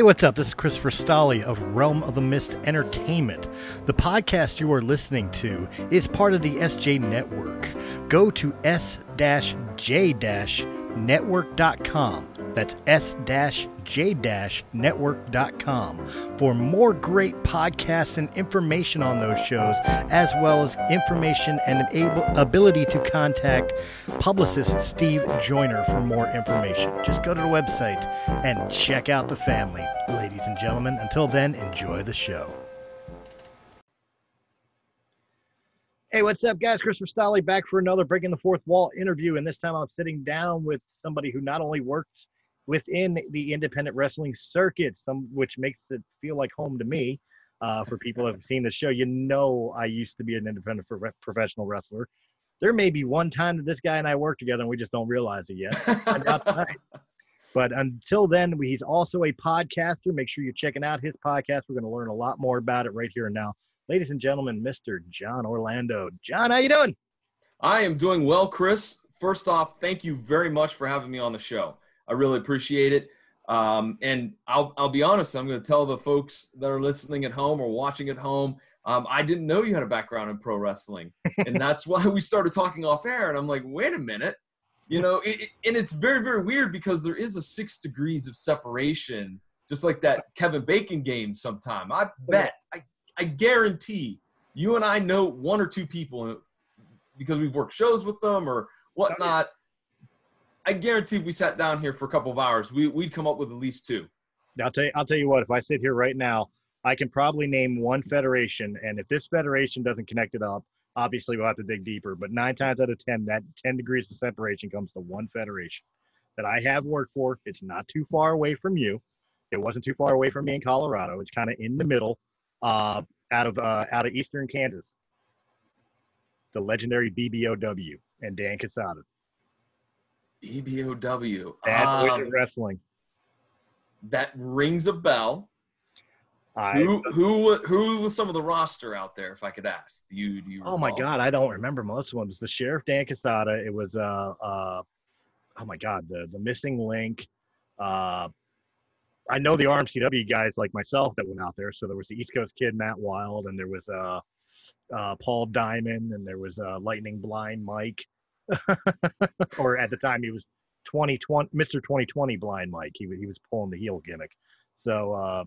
Hey, what's up? This is Christopher Stolle of Realm of the Mist Entertainment. The podcast you are listening to is part of the SJ Network. Go to s-j-network.com. That's s-j-network.com for more great podcasts and information on those shows, as well as information and an ability to contact publicist Steve Joyner for more information. Just go to the website and check out the family, ladies and gentlemen. Until then, enjoy the show. Hey, what's up, guys? Christopher Stolle back for another Breaking the Fourth Wall interview. And this time I'm sitting down with somebody who not only works within the independent wrestling circuit, some which makes it feel like home to me. Uh, for people who have seen the show, you know I used to be an independent pro- professional wrestler. There may be one time that this guy and I work together and we just don't realize it yet. And not tonight. But until then, he's also a podcaster. Make sure you're checking out his podcast. We're going to learn a lot more about it right here and now. Ladies and gentlemen, Mr. John Orlando. John, how you doing? I am doing well, Chris. First off, thank you very much for having me on the show. I really appreciate it. Um, and I'll, I'll be honest, I'm going to tell the folks that are listening at home or watching at home, um, I didn't know you had a background in pro wrestling. and that's why we started talking off air. And I'm like, wait a minute. You know, it, it, and it's very, very weird because there is a six degrees of separation, just like that Kevin Bacon game sometime. I bet, I, I guarantee you and I know one or two people because we've worked shows with them or whatnot. I guarantee if we sat down here for a couple of hours, we, we'd come up with at least two. I'll tell you. I'll tell you what. If I sit here right now, I can probably name one federation, and if this federation doesn't connect it up, obviously we'll have to dig deeper. But nine times out of ten, that ten degrees of separation comes to one federation that I have worked for. It's not too far away from you. It wasn't too far away from me in Colorado. It's kind of in the middle, uh, out of uh, out of eastern Kansas. The legendary BBOW and Dan Casada. BBOW. Bad Boys Um, of Wrestling. that rings a bell. I, Who who who was some of the roster out there? If I could ask, do you do you? Oh my? God, I don't remember most of them. It was the Sheriff Dan Casada. It was uh uh oh my God, the the missing link. Uh I know the RMCW guys like myself that went out there. So there was the East Coast Kid Matt Wild, and there was uh uh Paul Diamond, and there was uh Lightning Blind Mike. or at the time he was 2020 Mr. 2020 Blind Mike. He was he was pulling the heel gimmick. So uh,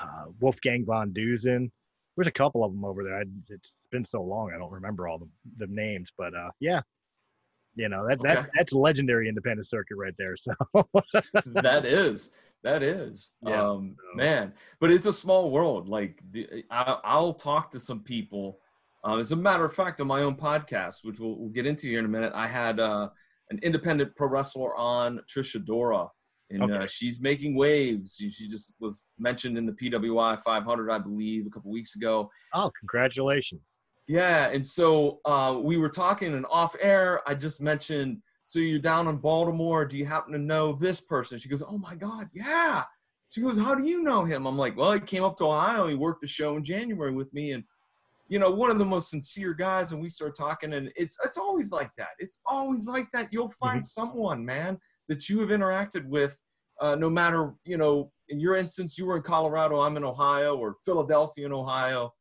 uh Wolfgang von Dusen. There's a couple of them over there. I, it's been so long, I don't remember all the, the names, but uh, yeah, you know that that that's legendary independent circuit right there. So that is that is Yeah. um man but it's a small world like the, I, i'll talk to some people uh, as a matter of fact on my own podcast which we'll, we'll get into here in a minute i had uh, an independent pro wrestler on trisha dora and uh, she's making waves she, she just was mentioned in the pwi 500 i believe a couple weeks ago oh, congratulations! yeah, and so uh, we were talking and off air. I just mentioned, so you're down in Baltimore. Do you happen to know this person? She goes, Oh my God, yeah. She goes, How do you know him? I'm like, Well, he came up to Ohio. He worked a show in January with me, and you know, one of the most sincere guys. And we start talking, and it's it's always like that. It's always like that. You'll find someone, man, that you have interacted with, uh, no matter you know. In your instance, you were in Colorado. I'm in Ohio, or Philadelphia in Ohio.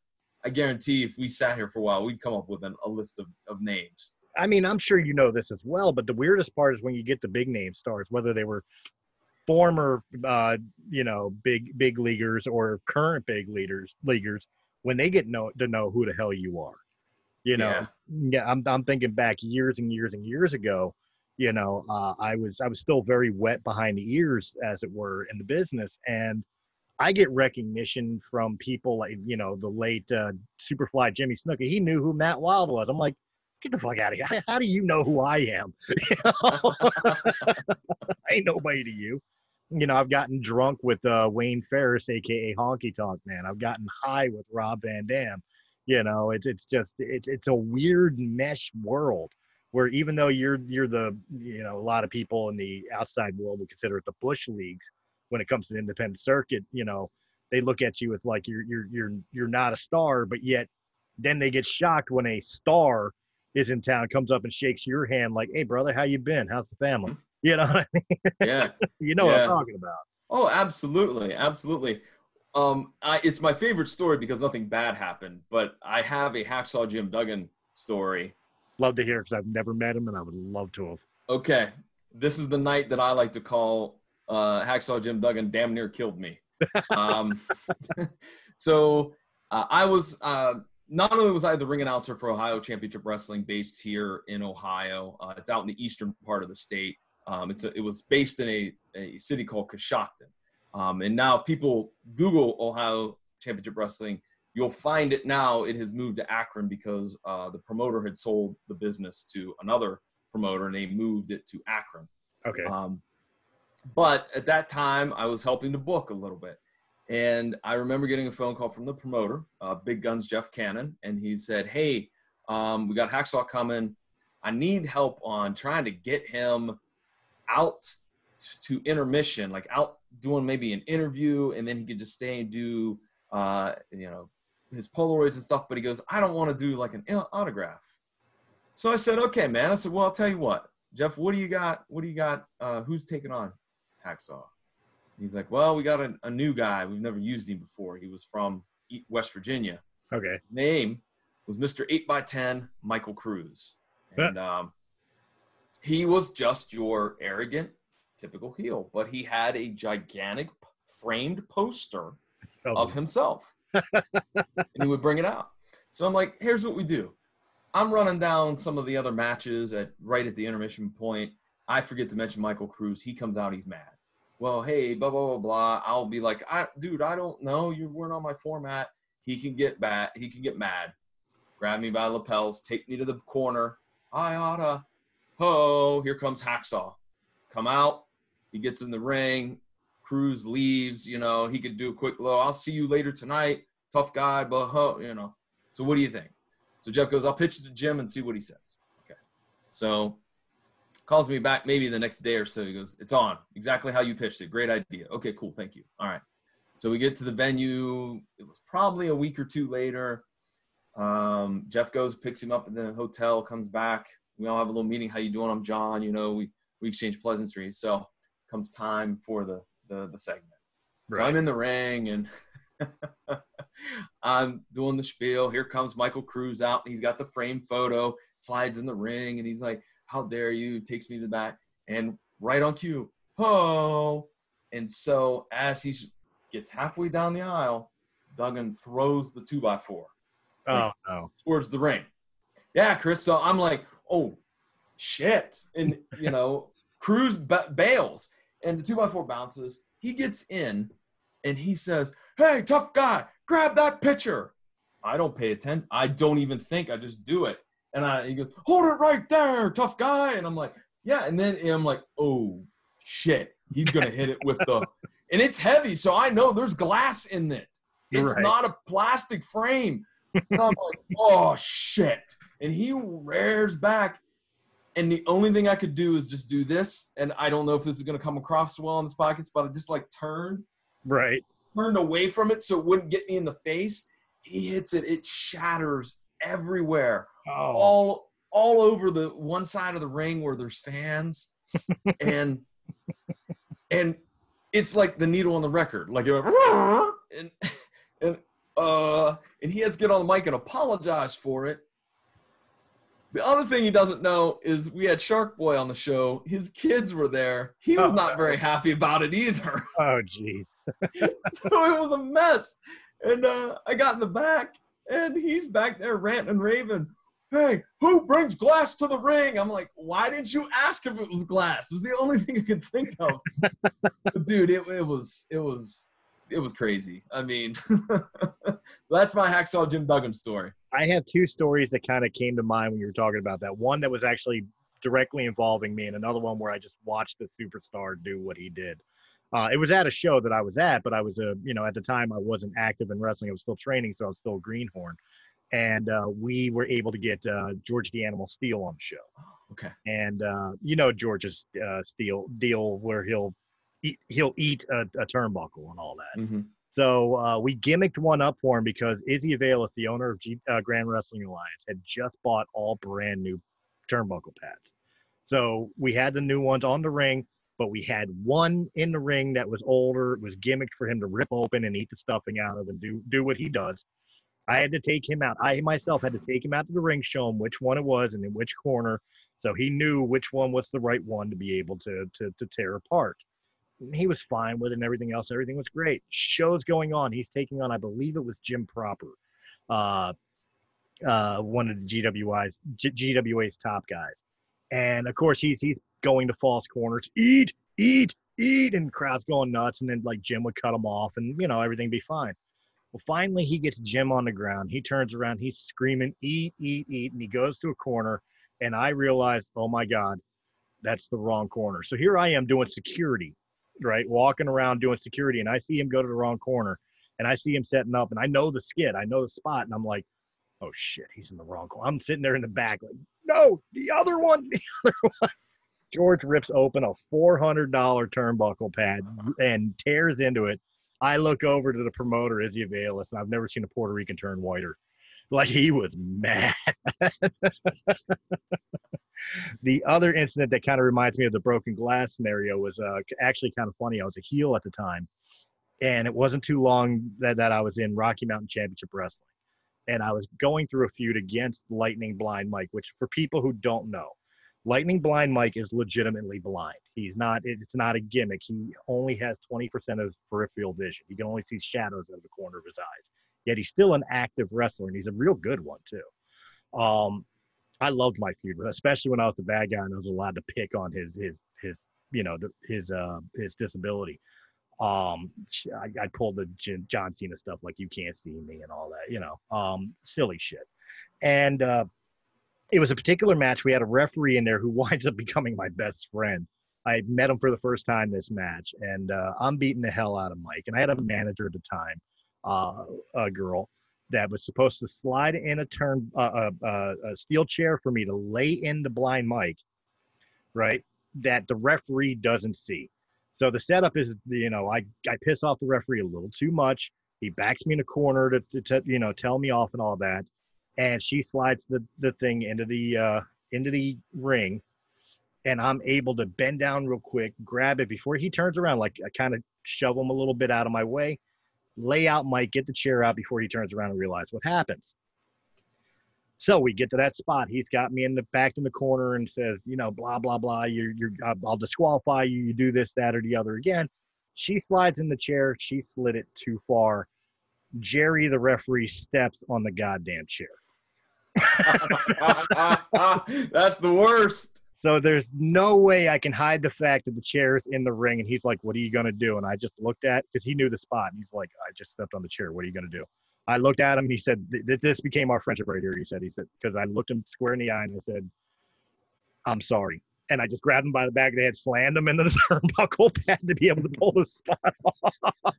I guarantee if we sat here for a while, we'd come up with an, a list of, of names. I mean, I'm sure you know this as well, but the weirdest part is when you get the big name stars, whether they were former, uh, you know, big big leaguers or current big leaders leaguers, when they get know to know who the hell you are. You know, yeah, I'm I'm thinking back years and years and years ago. You know, uh, I was I was still very wet behind the ears, as it were, in the business, and I get recognition from people like you know the late uh, Superfly Jimmy Snuka. He knew who Matt Wild was. I'm like, get the fuck out of here. How, how do you know who I am? You know? I ain't nobody to you. You know, I've gotten drunk with uh, Wayne Farris, aka Honky Tonk Man. I've gotten high with Rob Van Dam. You know, it's it's just it, it's a weird mesh world where even though you're you're the you know a lot of people in the outside world would consider it the bush leagues when it comes to the independent circuit. You know, they look at you as like you're you're you're you're not a star, but yet then they get shocked when a star is in town, comes up and shakes your hand like, "Hey, brother, how you been? How's the family?" You know what I mean? Yeah. you know what I'm talking about. Oh, absolutely, absolutely. Um, I, it's my favorite story because nothing bad happened, but I have a hacksaw Jim Duggan story. Love to hear because I've never met him and I would love to have. Okay, this is the night that I like to call uh, hacksaw Jim Duggan damn near killed me. Um, so uh, I was uh, not only was I the ring announcer for Ohio Championship Wrestling, based here in Ohio. Uh, it's out in the eastern part of the state. Um, it's a, it was based in a, a city called Coshocton. Um, and now, if people Google Ohio Championship Wrestling, you'll find it now. It has moved to Akron because uh, the promoter had sold the business to another promoter, and they moved it to Akron. Okay. Um, but at that time, I was helping to book a little bit. And I remember getting a phone call from the promoter, uh, Big Guns Jeff Cannon, and he said, Hey, um, we got Hacksaw coming. I need help on trying to get him out to intermission, like out doing maybe an interview, and then he could just stay and do, uh, you know, his Polaroids and stuff. But he goes, I don't want to do like an autograph. So I said, okay, man. I said, well, I'll tell you what, Jeff, what do you got? What do you got? Uh, who's taking on Hacksaw? He's like, well, we got a, a new guy. We've never used him before. He was from West Virginia. Okay. Name was Mr. 8x10 Michael Cruz. And um, he was just your arrogant, typical heel, but he had a gigantic framed poster of himself. and he would bring it out. So I'm like, here's what we do. I'm running down some of the other matches at right at the intermission point. I forget to mention Michael Cruz. He comes out, he's mad. Well, hey, blah blah blah blah. I'll be like, I, dude, I don't know. You weren't on my format. He can get bad. He can get mad. Grab me by the lapels, take me to the corner. I oughta. Ho! Here comes Hacksaw. Come out. He gets in the ring. Cruz leaves. You know, he could do a quick low. I'll see you later tonight. Tough guy, but ho, you know. So what do you think? So Jeff goes, I'll pitch it to Jim and see what he says. Okay. So calls me back maybe the next day or so. He goes, It's on. Exactly how you pitched it. Great idea. Okay, cool. Thank you. All right. So we get to the venue. It was probably a week or two later. Um, Jeff goes, picks him up in the hotel, comes back. We all have a little meeting. How you doing? I'm John. You know, we, we exchange pleasantries. So comes time for the, the, the segment. So I'm in the ring and I'm doing the spiel. Here comes Michael Cruz out. He's got the frame photo, slides in the ring, and he's like, How dare you? Takes me to the back and right on cue, ho. And so as he gets halfway down the aisle, Duggan throws the two by four Oh no. towards the ring. Yeah, Chris. So I'm like, oh shit. And, you know, Cruz ba- bails and the two by four bounces. He gets in and he says, hey, tough guy, grab that pitcher. I don't pay attention. I don't even think. I just do it. And I, he goes, hold it right there, tough guy. And I'm like, yeah. And then I'm like, oh shit. He's going to hit it with the, and it's heavy. So I know there's glass in it. It's Right. not a plastic frame. And I'm like, oh shit. And he rears back. And the only thing I could do is just do this. And I don't know if this is gonna come across well in this podcast, but I just like turned, Right. turned away from it so it wouldn't get me in the face. He hits it, it shatters everywhere. Oh. All all over the one side of the ring where there's fans. and and it's like the needle on the record. Like it went, and and uh and he has to get on the mic and apologize for it. The other thing he doesn't know is we had Shark Boy on the show. His kids were there. He was Oh, not very happy about it either. Oh jeez. so it was a mess. And uh, I got in the back, and he's back there ranting and raving. Hey, who brings glass to the ring? I'm like, why didn't you ask if it was glass? Is the only thing I could think of. But dude, it, it was it was it was crazy. I mean, so that's my hacksaw Jim Duggan story. I have two stories that kind of came to mind when you were talking about that. One that was actually directly involving me, and another one where I just watched the superstar do what he did. Uh, it was at a show that I was at, but I was a, you know, at the time I wasn't active in wrestling. I was still training, so I was still a greenhorn. And uh, we were able to get uh, George the Animal Steele on the show. Okay. And uh, you know George's uh, Steele deal where he'll eat, he'll eat a, a turnbuckle and all that. hmm So uh, we gimmicked one up for him because Izzy Avalis, the owner of G, uh, Grand Wrestling Alliance, had just bought all brand new turnbuckle pads. So we had the new ones on the ring, but we had one in the ring that was older. It was gimmicked for him to rip open and eat the stuffing out of and do do what he does. I had to take him out. I myself had to take him out to the ring, show him which one it was and in which corner, so he knew which one was the right one to be able to to, to tear apart. He was fine with it and everything else. Everything was great. Show's going on. He's taking on, I believe it was Jim Proper, uh, uh, one of the GWI's G- GWA's top guys. And of course, he's he's going to false corners. Eat, eat, eat, and crowd's going nuts. And then like Jim would cut him off, and you know everything be fine. Well, finally he gets Jim on the ground. He turns around. He's screaming, "Eat, eat, eat!" And he goes to a corner. And I realized, oh my God, that's the wrong corner. So here I am doing security, right? Walking around doing security, and I see him go to the wrong corner, and I see him setting up, and I know the skid, I know the spot, and I'm like, oh shit, he's in the wrong corner. I'm sitting there in the back, like, no, the other one, the other one. George rips open a $400 turnbuckle pad and tears into it. I look over to the promoter, Izzy Avalis, and I've never seen a Puerto Rican turn whiter. Like he was mad. the other incident that kind of reminds me of the broken glass scenario was uh, actually kind of funny. I was a heel at the time, and it wasn't too long that, that I was in Rocky Mountain Championship Wrestling. And I was going through a feud against Lightning Blind Mike, which for people who don't know, Lightning Blind Mike is legitimately blind. He's not, it's not a gimmick. He only has 20% of peripheral vision. He can only see shadows out of the corner of his eyes. Yet he's still an active wrestler, and he's a real good one, too. Um, I loved my feud, especially when I was the bad guy and I was allowed to pick on his, his, his, you know, his, uh, his disability. Um, I, I pulled the John Cena stuff like you can't see me and all that, you know, um, silly shit. And, uh, it was a particular match. We had a referee in there who winds up becoming my best friend. I met him for the first time this match, and uh, I'm beating the hell out of Mike. And I had a manager at the time, uh, a girl that was supposed to slide in a turn, uh, uh, uh, a steel chair for me to lay in the blind Mike, right? That the referee doesn't see. So the setup is, you know, I I piss off the referee a little too much. He backs me in a corner to, to, to you know tell me off and all that and she slides the, the thing into the uh, into the ring and i'm able to bend down real quick grab it before he turns around like i kind of shove him a little bit out of my way lay out mike get the chair out before he turns around and realize what happens. So we get to that spot. He's got me in the back in the corner and says you know blah blah blah. You're you're i'll disqualify you. You do this that or the other again. She slides in the chair. She slid it too far. Jerry the referee steps on the goddamn chair. That's the worst. So there's no way I can hide the fact that the chair is in the ring. And he's like, What are you going to do? And I just looked at because he knew the spot. And he's like, I just stepped on the chair. What are you going to do? I looked at him. He said, th- th- This became our friendship right here. He said, He said, because I looked him square in the eye and I said, I'm sorry. And I just grabbed him by the back of the head, slammed him into the turnbuckle pad to be able to pull the spot off.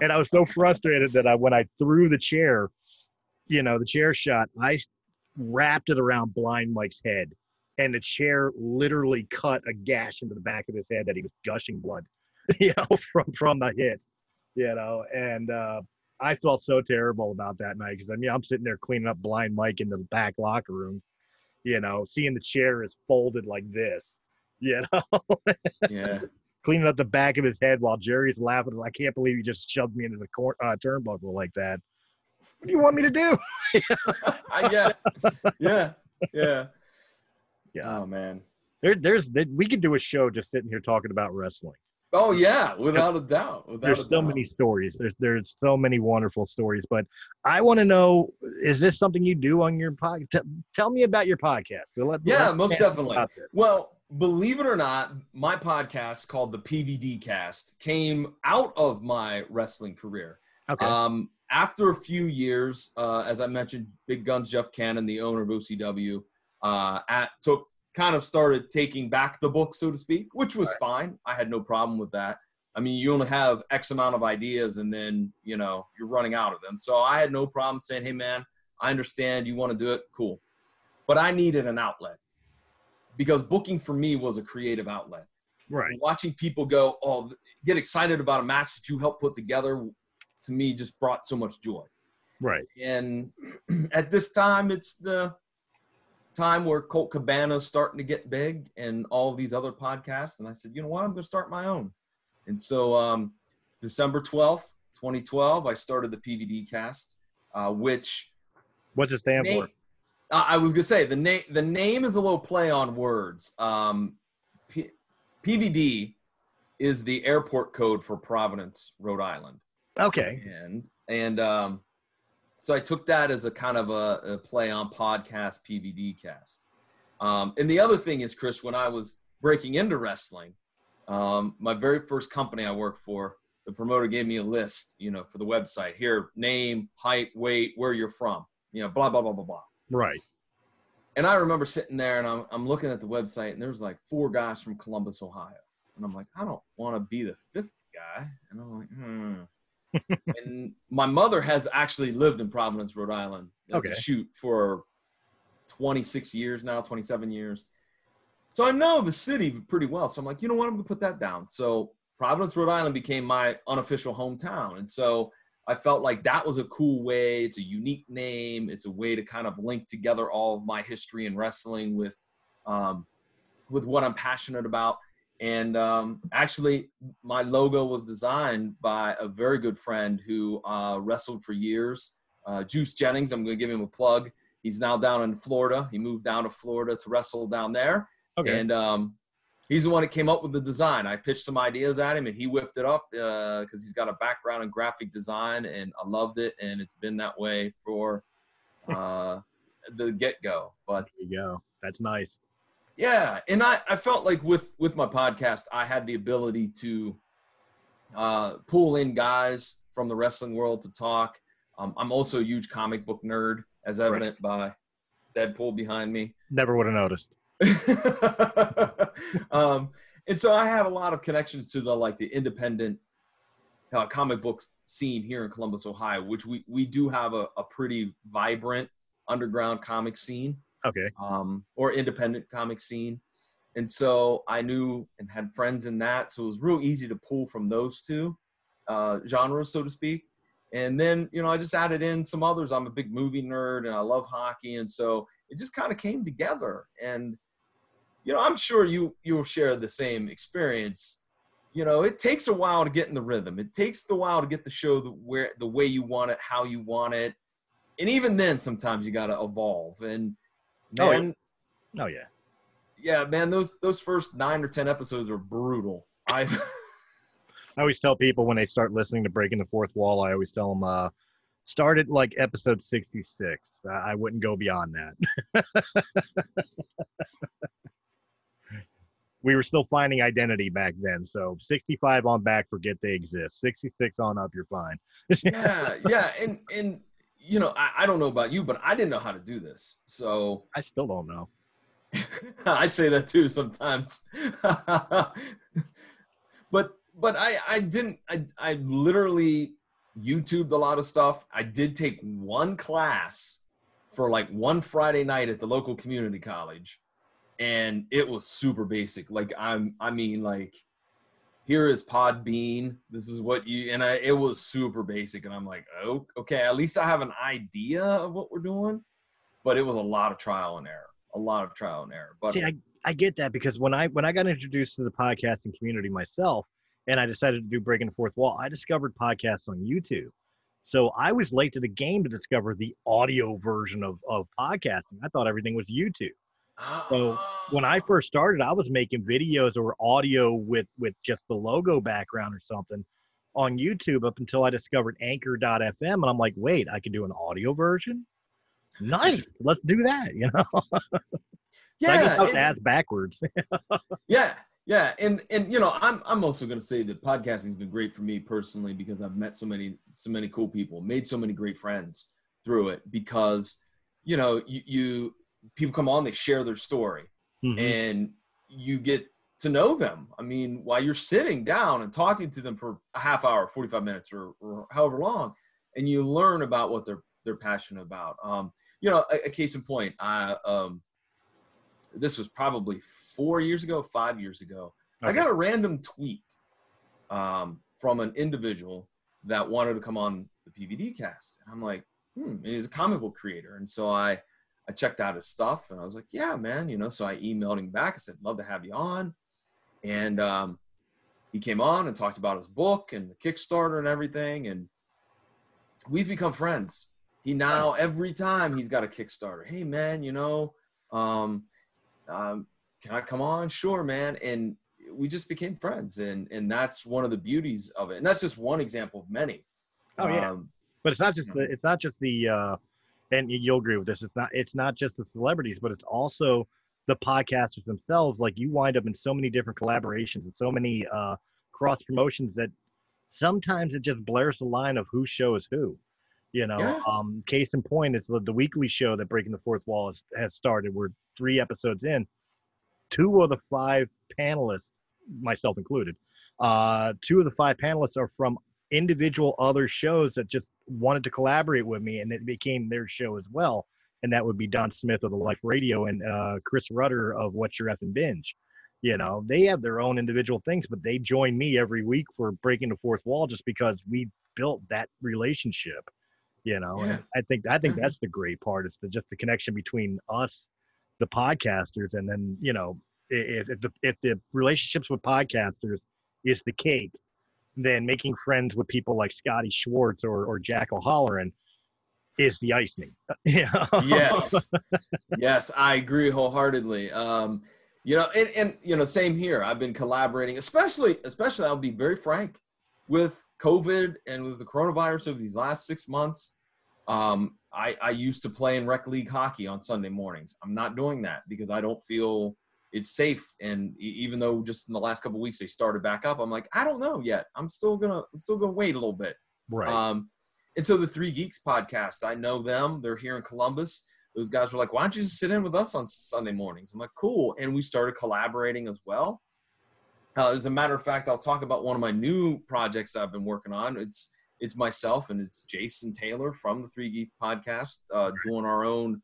and I was so frustrated that I, when I threw the chair, you know, the chair shot, I wrapped it around Blind Mike's head and the chair literally cut a gash into the back of his head that he was gushing blood, you know, from from the hit, you know, and uh, I felt so terrible about that night because I mean I'm sitting there cleaning up Blind Mike in the back locker room, you know, seeing the chair is folded like this, you know, Yeah. cleaning up the back of his head while Jerry's laughing. I can't believe you just shoved me into the cor- uh, turnbuckle like that. What do you want me to do? I get. Yeah. Yeah. Yeah, Oh man. there, there's there, we could do a show just sitting here talking about wrestling. Oh yeah, without a doubt. Without there's a so doubt. many stories. There's there's so many wonderful stories. But I want to know: is this something you do on your podcast? tell me about your podcast. Let- Yeah, let most definitely. Well, believe it or not, my podcast called the PVD Cast came out of my wrestling career. Okay. Um, after a few years, uh, as I mentioned, Big Guns Jeff Cannon, the owner of OCW, uh, at took kind of started taking back the book, so to speak, which was fine. I had no problem with that. I mean, you only have X amount of ideas, and then you know you're running out of them. So I had no problem saying, "Hey, man, I understand you want to do it. Cool," but I needed an outlet because booking for me was a creative outlet. right. Watching people go, oh, get excited about a match that you helped put together, to me just brought so much joy. Right. And at this time, it's the time where Colt Cabana's starting to get big and all these other podcasts. And I said, you know what? I'm going to start my own. And so, um, December 12th, 2012, I started the PVD cast, uh, which What's it stand name, for? I was gonna say the name. The name is a little play on words. Um, P- PVD is the airport code for Providence, Rhode Island, Okay. and and um, so I took that as a kind of a, a play on podcast PVD cast. Um, and the other thing is, Chris, when I was breaking into wrestling, um, my very first company I worked for, the promoter gave me a list, you know, for the website. Here, name, height, weight, where you're from, you know, blah blah blah blah blah. Right. And I remember sitting there and I'm, I'm looking at the website and there's like four guys from Columbus, Ohio. And I'm like, I don't want to be the fifth guy. And I'm like, hmm. And my mother has actually lived in Providence, Rhode Island Okay. to shoot for 26 years now, 27 years. So I know the city pretty well. So I'm like, you know what? I'm going to put that down. So Providence, Rhode Island became my unofficial hometown. And so I felt like that was a cool way. It's a unique name. It's a way to kind of link together all of my history in wrestling with, um, with what I'm passionate about. And um, actually, my logo was designed by a very good friend who uh, wrestled for years, uh, Juice Jennings. I'm going to give him a plug. He's now down in Florida. He moved down to Florida to wrestle down there. Okay. And um, he's the one that came up with the design. I pitched some ideas at him, and he whipped it up because he's got a background in graphic design, and I loved it. And it's been that way for uh, the get go. But there you go. That's nice. Yeah, and I, I felt like with with my podcast, I had the ability to uh, pull in guys from the wrestling world to talk. Um, I'm also a huge comic book nerd, as evident by Deadpool behind me. Never would have noticed. um, and so I have a lot of connections to the like the independent uh, comic book scene here in Columbus, Ohio, which we we do have a, a pretty vibrant underground comic scene Okay. um, or independent comic scene. And so I knew and had friends in that. So it was real easy to pull from those two uh, genres, so to speak. And then, you know, I just added in some others. I'm a big movie nerd and I love hockey. And so it just kind of came together. And, you know, I'm sure you, you'll share the same experience. You know, it takes a while to get in the rhythm. It takes the while to get the show the, where, the way you want it, how you want it. And even then, sometimes you got to evolve. And. Man, Oh yeah. yeah, man, those those first nine or ten episodes are brutal. I I always tell people when they start listening to Breaking the Fourth Wall, I always tell them, uh, start at like episode 66. Uh, I wouldn't go beyond that. we were still finding identity back then. So 65 on back, forget they exist. 66 on up, you're fine. yeah, yeah, and and you know, I, I don't know about you, but I didn't know how to do this. So I still don't know. I say that too sometimes. but but I I didn't I I literally YouTubed a lot of stuff. I did take one class for like one Friday night at the local community college and it was super basic. Like I'm I mean like here is Podbean. This is what you and I it was super basic and I'm like, "Oh, okay, at least I have an idea of what we're doing." But it was a lot of trial and error. A lot of trial and error. But See, I, I get that because when I when I got introduced to the podcasting community myself, and I decided to do Breaking the Fourth Wall, I discovered podcasts on YouTube. So I was late to the game to discover the audio version of, of podcasting. I thought everything was YouTube. So ah. when I first started, I was making videos or audio with with just the logo background or something on YouTube up until I discovered Anchor.fm, and I'm like, wait, I can do an audio version. Nice, let's do that. You know. Yeah, I and- ass backwards. Yeah, yeah, and and you know, I'm I'm also going to say that podcasting's been great for me personally because I've met so many so many cool people, made so many great friends through it. Because you know, you, you people come on, they share their story, Mhm. and you get to know them. I mean, while you're sitting down and talking to them for a half hour, 45 minutes, or, or however long, and you learn about what they're they're passionate about. Um, you know, a, a case in point, I um, this was probably four years ago, five years ago. I got a random tweet um, from an individual that wanted to come on the PVD cast. And I'm like, hmm, he's a comic book creator. And so I, I checked out his stuff and I was like, yeah, man, you know, so I emailed him back. I said, love to have you on. And um, he came on and talked about his book and the Kickstarter and everything. And we've become friends. He now, every time he's got a Kickstarter, hey, man, you know, um, um, can I come on? Sure, man. And we just became friends. And, and that's one of the beauties of it. And that's just one example of many. Oh yeah. Um, But it's not just the it's not just the uh and you'll agree with this. It's not it's not just the celebrities, but it's also the podcasters themselves. Like you wind up in so many different collaborations and so many uh cross promotions that sometimes it just blurs the line of who shows who. You know, Yeah. um case in point, it's the, the weekly show that Breaking the Fourth Wall has, has started. We're three episodes in. Two of the five panelists, myself included, uh, two of the five panelists are from individual other shows that just wanted to collaborate with me and it became their show as well and that would be don smith of the life radio and uh, chris rudder of what's your F and binge you know they have their own individual things but they join me every week for breaking the fourth wall just because we built that relationship you know Yeah. and i think i think Mhm. that's the great part is the just the connection between us the podcasters and then you know if, if the if the relationships with podcasters is the cake then making friends with people like Scotty Schwartz or, or Jack O'Halloran is the icing. yeah. yes yes i agree wholeheartedly um you know and, and you know same here i've been collaborating especially especially i'll be very frank with covid and with the coronavirus over these last six months um i i used to play in rec league hockey on sunday mornings i'm not doing that because i don't feel it's safe and even though just in the last couple weeks they started back up i'm like i don't know yet i'm still gonna i'm still gonna wait a little bit Right. um, and so the Three Geeks podcast, I know them. They're here in Columbus. Those guys were like, "Why don't you just sit in with us on Sunday mornings?" I'm like, "Cool." And we started collaborating as well. Uh, as a matter of fact, I'll talk about one of my new projects I've been working on. It's it's myself and it's Jason Taylor from the Three Geek podcast uh, doing our own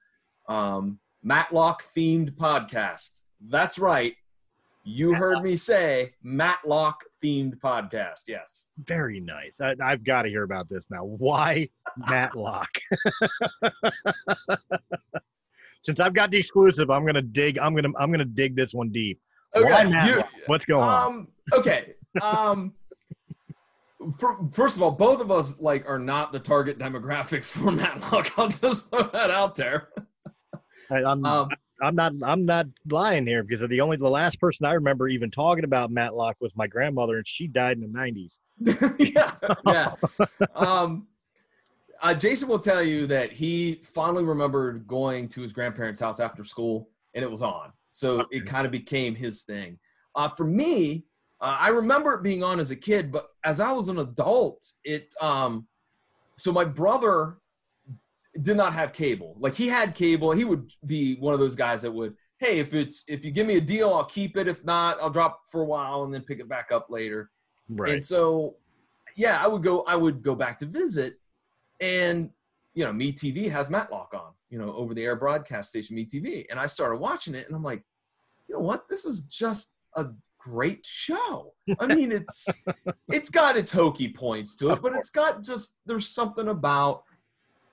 um, Matlock themed podcast. That's right. You heard me say Matlock themed podcast. Yes. Very nice. I, I've got to hear about this now. Why Matlock? Since I've got the exclusive, I'm gonna dig. I'm gonna I'm gonna dig this one deep. Why Okay. you-? What's going on? Um. Okay. Um. For, first of all, both of us like are not the target demographic for Matlock. I'll just throw that out there. I, I'm Um, I'm not I'm not lying here because the only the last person I remember even talking about Matlock was my grandmother, and she died in the '90s. yeah, yeah. Um, uh, Jason will tell you that he fondly remembered going to his grandparents' house after school, and it was on. So it kind of became his thing. Uh, for me, uh, I remember it being on as a kid, but as I was an adult, it. Um, so my brother did not have cable. Like he had cable. He would be one of those guys that would, hey, if it's if you give me a deal, I'll keep it. If not, I'll drop for a while and then pick it back up later. Right. And so, yeah, I would go. I would go back to visit, and you know, Me TV has Matlock on. You know, over the air broadcast station Me TV, and I started watching it, and I'm like, you know what? This is just a great show. I mean, it's it's got its hokey points to it, but it's got just there's something about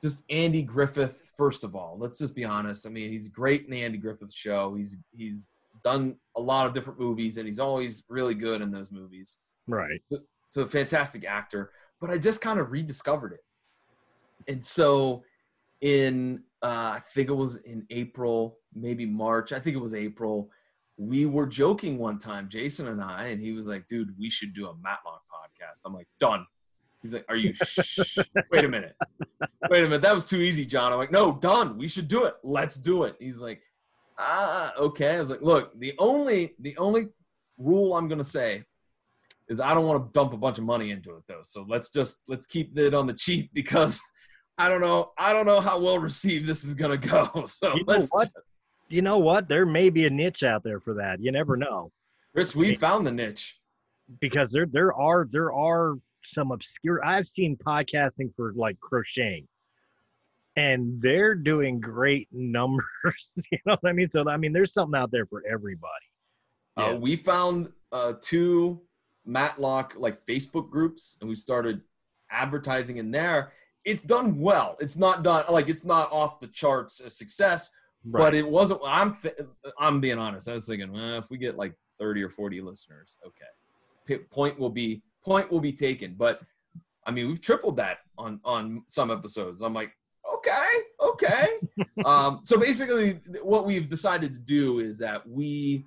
just Andy Griffith. First of all, let's just be honest. I mean, he's great in the Andy Griffith show. He's he's done a lot of different movies, and he's always really good in those movies right. so a fantastic actor but i just kind of rediscovered it and so in uh, i think it was in april maybe march i think it was april we were joking one time jason and i and he was like dude we should do a matlock podcast i'm like done he's like are you shh, wait a minute wait a minute that was too easy john i'm like no done we should do it let's do it he's like ah, okay. I was like, look, the only the only rule I'm gonna say is I don't want to dump a bunch of money into it though. So let's just let's keep it on the cheap because I don't know I don't know how well received this is gonna go. So You know let's what? just- You know what? There may be a niche out there for that. You never know. Chris, we found the niche. because there there are there are some obscure I've seen podcasting for like crocheting and they're doing great numbers you know what I mean so I mean there's something out there for everybody Uh, we found uh, two Matlock like Facebook groups, and we started advertising in there. It's done well. It's not done like it's not off the charts a success, but it wasn't. I'm th- I'm being honest. I was thinking, well, if we get like 30 or 40 listeners, okay, P- point will be point will be taken. But I mean, we've tripled that on on some episodes. I'm like, okay, okay. um, so basically, what we've decided to do is that we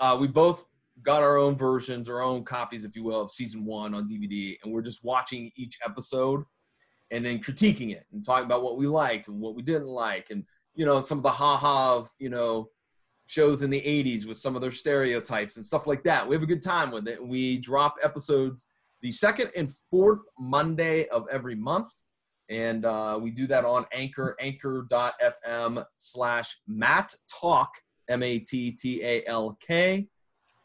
uh, we both got our own versions, our own copies, if you will, of season one on DVD, and we're just watching each episode and then critiquing it and talking about what we liked and what we didn't like, and you know some of the ha-ha of you know shows in the 80s with some of their stereotypes and stuff like that. We have a good time with it. We drop episodes the second and fourth Monday of every month. And uh, we do that on Anchor, anchor.fm slash Matt Talk, M A T T A L K.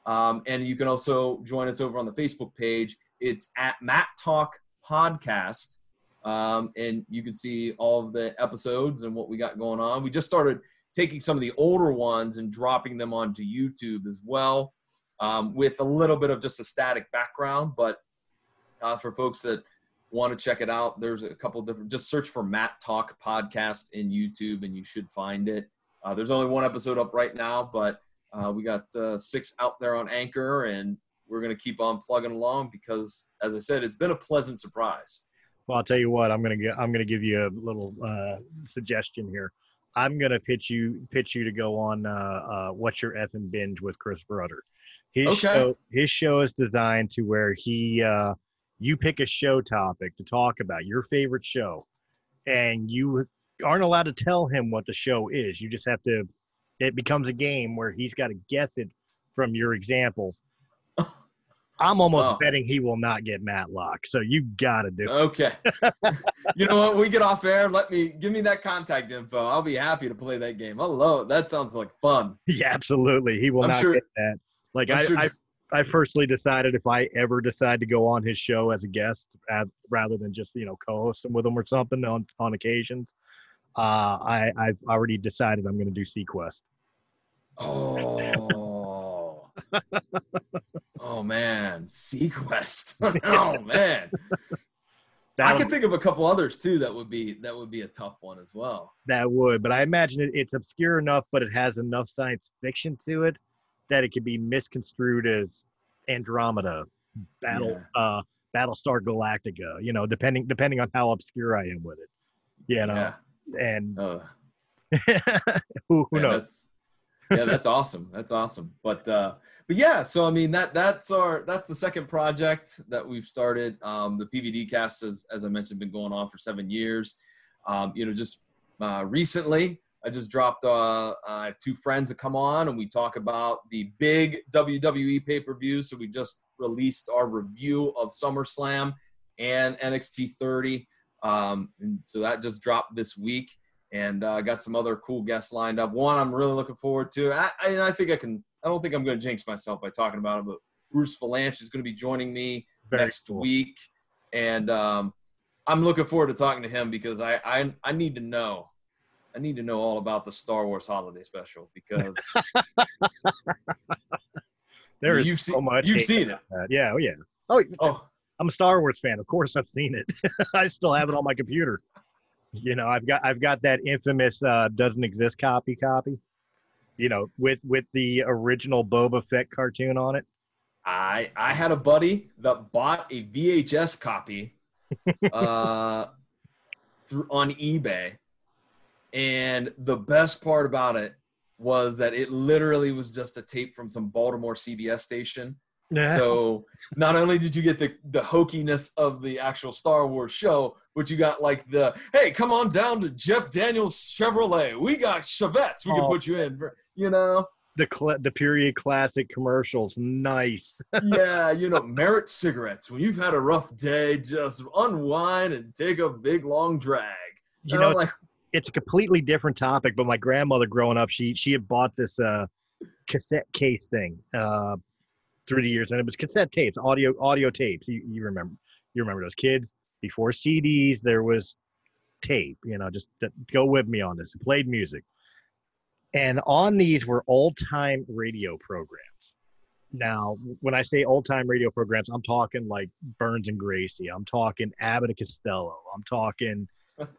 Um, and you can also join us over on the Facebook page. It's at Matt Talk Podcast. Um, and you can see all of the episodes and what we got going on. We just started taking some of the older ones and dropping them onto YouTube as well, um, with a little bit of just a static background. But uh, for folks that want to check it out, there's a couple different. Just search for Matt Talk Podcast in YouTube, and you should find it. Uh, there's only one episode up right now, but uh, we got uh, six out there on Anchor, and we're gonna keep on plugging along because, as I said, it's been a pleasant surprise. well I'll tell you what I'm gonna get I'm gonna give you a little uh, suggestion here I'm gonna pitch you pitch you to go on uh, uh, what's your effing binge with Chris Brudder. His Okay. show his show is designed to where he uh, you pick a show topic to talk about your favorite show and you aren't allowed to tell him what the show is. You just have to it becomes a game where he's got to guess it from your examples i'm almost Wow. betting he will not get matlock so you gotta do it Okay. you know what? We get off air. Let me give me that contact info. I'll be happy to play that game. Hello. That sounds like fun. yeah absolutely he will I'm not sure- get that like I, sure- I I personally decided if I ever decide to go on his show as a guest, as, rather than just you know co-hosting with him or something on on occasions, uh, I I've already decided I'm going to do seaQuest. Oh. Oh man, seaQuest. oh man, I That can think of a couple others too. That would be that would be a tough one as well. that would, but I imagine it, it's obscure enough, but it has enough science fiction to it that it could be misconstrued as Andromeda, Battle, uh, Battlestar Galactica. You know, depending depending on how obscure I am with it. You know, Yeah. and Uh, who who man, knows? Yeah, that's awesome. That's awesome. But uh, but yeah, so I mean that that's our that's the second project that we've started. Um, the PVD cast, has, as I mentioned, been going on for seven years. Um, you know, just uh, recently, I just dropped. Uh, have two friends that come on, and we talk about the big WWE pay per view. So we just released our review of SummerSlam and NXT 30. Um, and so that just dropped this week and uh, got some other cool guests lined up. One I'm really looking forward to. I, I, I think I can. I don't think I'm going to jinx myself by talking about it, but Bruce Vilanch is going to be joining me Very next cool. week, and um, I'm looking forward to talking to him because I, I I need to know. I need to know all about the Star Wars Holiday Special because There is you've so seen much. you've seen it. that. Yeah, oh yeah. Oh, Oh, I'm a Star Wars fan. Of course, I've seen it. I still have it on my computer. You know, I've got I've got that infamous uh, doesn't exist copy copy. You know, with with the original Boba Fett cartoon on it. I I had a buddy that bought a VHS copy uh, through on eBay, and the best part about it was that it literally was just a tape from some Baltimore CBS station So not only did you get the the hokiness of the actual Star Wars show, but you got like the hey, come on down to Jeff Daniels Chevrolet. We got Chevettes. We can Oh. put you in. You know, the cl- the period classic commercials, nice. yeah, you know, Merit cigarettes. When you've had a rough day, just unwind and take a big long drag. You know, like, it's a completely different topic, but my grandmother growing up, she she had bought this uh cassette case thing uh through the years, and it was cassette tapes, audio audio tapes. You, you remember you remember those kids before CDs? There was tape. You know, just go with me on this. It played music, and on these were old time radio programs. Now, when I say old time radio programs, I'm talking like Burns and Gracie. I'm talking Abbott and Costello. I'm talking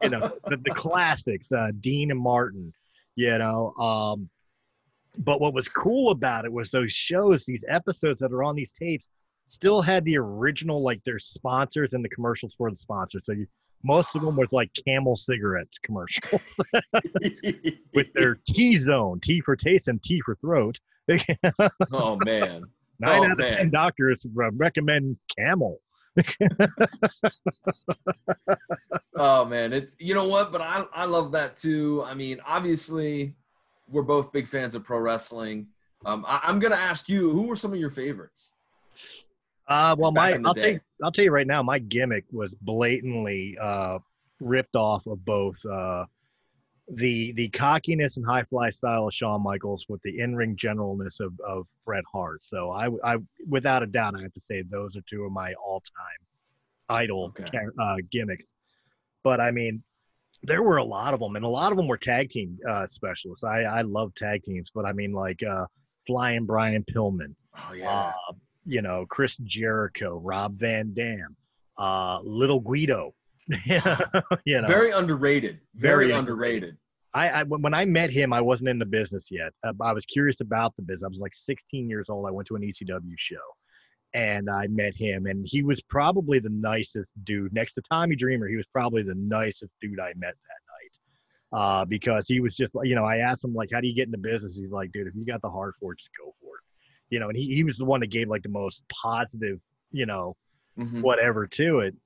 you know the, the classics uh, dean and martin you know um, but what was cool about it was those shows these episodes that are on these tapes still had the original like their sponsors and the commercials for the sponsors so you, most of them was like camel cigarettes commercials with their t-zone t for taste and t for throat oh man. nine Oh, out of man. ten doctors recommend camel Oh man, it's you know what, but I I love that too. I mean, obviously, we're both big fans of pro wrestling. Um, I, I'm gonna ask you, who were some of your favorites? Uh, well, my I'll, tell, I'll tell you right now, my gimmick was blatantly uh, ripped off of both uh, the the cockiness and high fly style of Shawn Michaels with the in ring generalness of, of Bret Hart. So I, I, without a doubt, I have to say those are two of my all time idol Okay. uh, gimmicks. But I mean, there were a lot of them, and a lot of them were tag team uh, specialists. I I love tag teams, but I mean like uh, Flying Brian Pillman Oh yeah, uh, you know, Chris Jericho, Rob Van Dam, uh, Little Guido. you know, very underrated. Very, Very underrated. I, I when I met him, I wasn't in the business yet. Uh, I was curious about the business. I was like 16 years old. I went to an ECW show, and I met him, and he was probably the nicest dude next to Tommy Dreamer. He was probably the nicest dude I met that night. Uh, because he was just, you know, I asked him like, "How do you get into business?" He's like, "Dude, if you got the heart for it, just go for it." You know, and he, he was the one that gave like the most positive, you know, Mhm. whatever to it.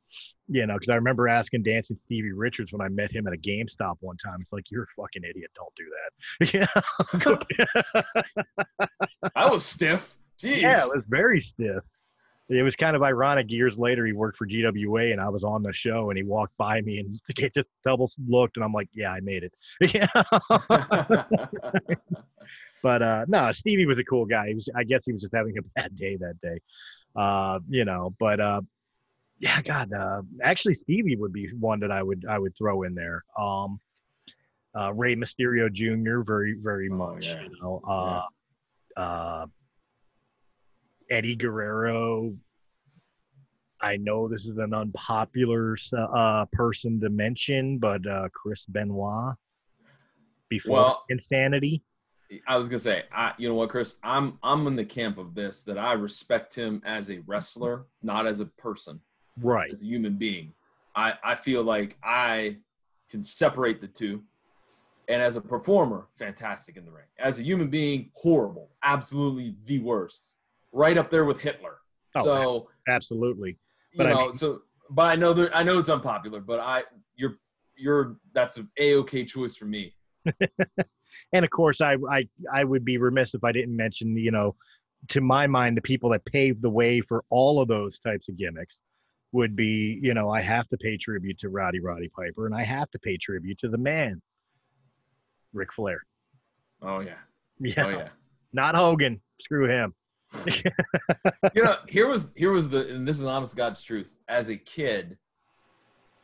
You know, because I remember asking Dancing Stevie Richards when I met him at a GameStop one time. It's like, "You're a fucking idiot. Don't do that." Yeah. I was stiff. Jeez. Yeah, it was very stiff. It was kind of ironic. Years later, he worked for GWA, and I was on the show, and he walked by me, and he just double looked, and I'm like, "Yeah, I made it." Yeah. but uh, no, Stevie was a cool guy. He was, I guess, he was just having a bad day that day. Uh, you know, but uh, yeah, God, uh, actually, Stevie would be one that I would I would throw in there. Um, uh, Rey Mysterio Jr. very very Oh, much. yeah. You know, uh, uh, Eddie Guerrero. I know this is an unpopular uh, person to mention, but uh, Chris Benoit before Well- Insanity. I was gonna say, I, you know what, Chris? I'm I'm in the camp of this that I respect him as a wrestler, not as a person, Right. as a human being. I I feel like I can separate the two, and as a performer, fantastic in the ring. As a human being, horrible, absolutely the worst, right up there with Hitler. Oh, so Absolutely. you but I know, mean- so but I know there, I know it's unpopular, but I you're you're that's an a okay choice for me. And of course, I, I I would be remiss if I didn't mention, you know, to my mind, the people that paved the way for all of those types of gimmicks would be, you know, I have to pay tribute to Roddy Roddy Piper, and I have to pay tribute to the man, Ric Flair. Oh yeah, Yeah, oh yeah. not Hogan. Screw him. you know, here was here was the and this is honest to God's truth. As a kid,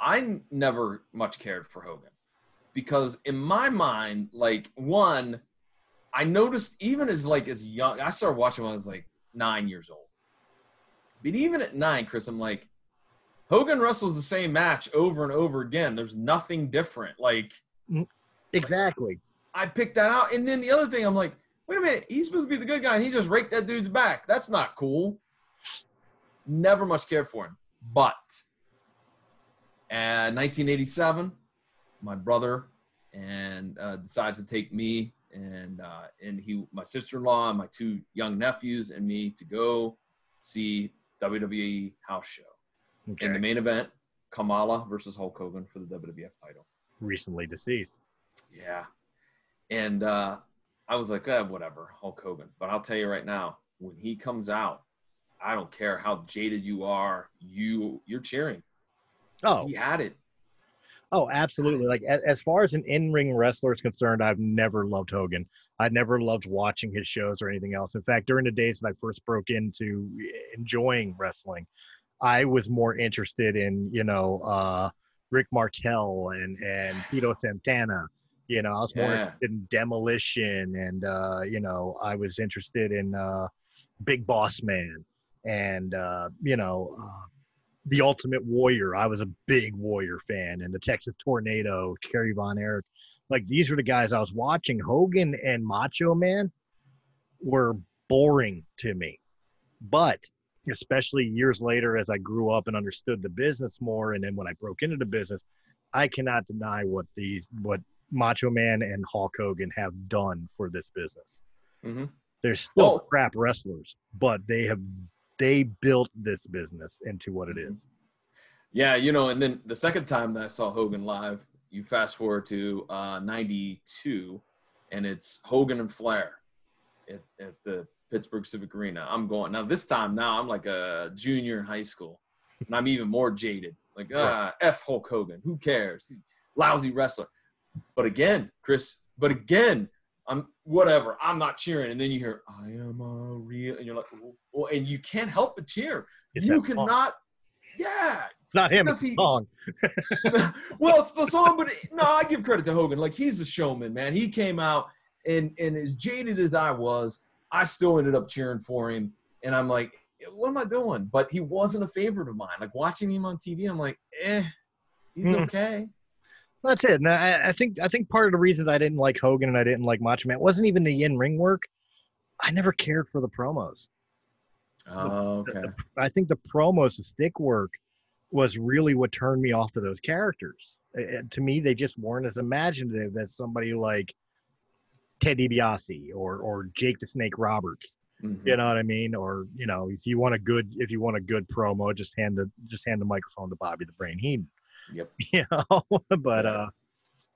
I never much cared for Hogan because in my mind, like one, I noticed even as like as young, I started watching when I was like nine years old. But even at nine, Chris, I'm like, Hogan wrestles the same match over and over again. There's nothing different. Like Exactly. I picked that out. And then the other thing, I'm like, wait a minute, he's supposed to be the good guy, and he just raked that dude's back. That's not cool. Never much cared for him. But uh, 1987, my brother and uh, decides to take me and uh, and he, my sister-in-law, and my two young nephews, and me to go see WWE house show. Okay. In the main event, Kamala versus Hulk Hogan for the WWF title. Recently deceased. Yeah. And uh, I was like, eh, whatever, Hulk Hogan. But I'll tell you right now, when he comes out, I don't care how jaded you are, you you're cheering. Oh, He had it. oh, absolutely. Like as, far as an in-ring wrestler is concerned, I've never loved Hogan. I never loved watching his shows or anything else. In fact, during the days that I first broke into enjoying wrestling, I was more interested in, you know, uh, Rick Martel and and Tito Santana. You know, I was more Yeah. interested in Demolition, and uh, you know, I was interested in uh, Big Boss Man, and uh, you know, uh, the Ultimate Warrior. I was a big Warrior fan, and the Texas Tornado, Kerry Von Erich. Like these were the guys I was watching. Hogan and Macho Man were boring to me, but especially years later as I grew up and understood the business more, and then when I broke into the business, I cannot deny what these what Macho Man and Hulk Hogan have done for this business. hmm They're still Oh. crap wrestlers, but they have they built this business into what it is. Yeah, you know, and then the second time that I saw Hogan live, you fast forward to uh, 92, and it's Hogan and Flair at, at the Pittsburgh Civic Arena. I'm going, now this time, now I'm like a junior in high school, and I'm even more jaded. Like, ah, F Hulk Hogan, who cares? Lousy wrestler. But again, Chris, but again, I'm whatever. I'm not cheering, and then you hear "I am a real," and you're like, well, and you can't help but cheer. It's you cannot, yeah, It's not him, it's the he- song. well, it's the song, but no, I give credit to Hogan. Like he's a showman, man. He came out and and as jaded as I was, I still ended up cheering for him. And I'm like, what am I doing? But he wasn't a favorite of mine. Like watching him on TV, I'm like, eh, he's Hmm. okay. That's it. And I, I think I think part of the reasons I didn't like Hogan and I didn't like Macho Man wasn't even the in ring work. I never cared for the promos. Oh, okay. the- I think the promos, the stick work, was really what turned me off to those characters. Uh, to me, they just weren't as imaginative as somebody like Ted DiBiase or or Jake the Snake Roberts. Mhm. You know what I mean? Or you know, if you want a good if you want a good promo, just hand the just hand the microphone to Bobby the Brain Heenan. Yep. You know, but Yeah. uh,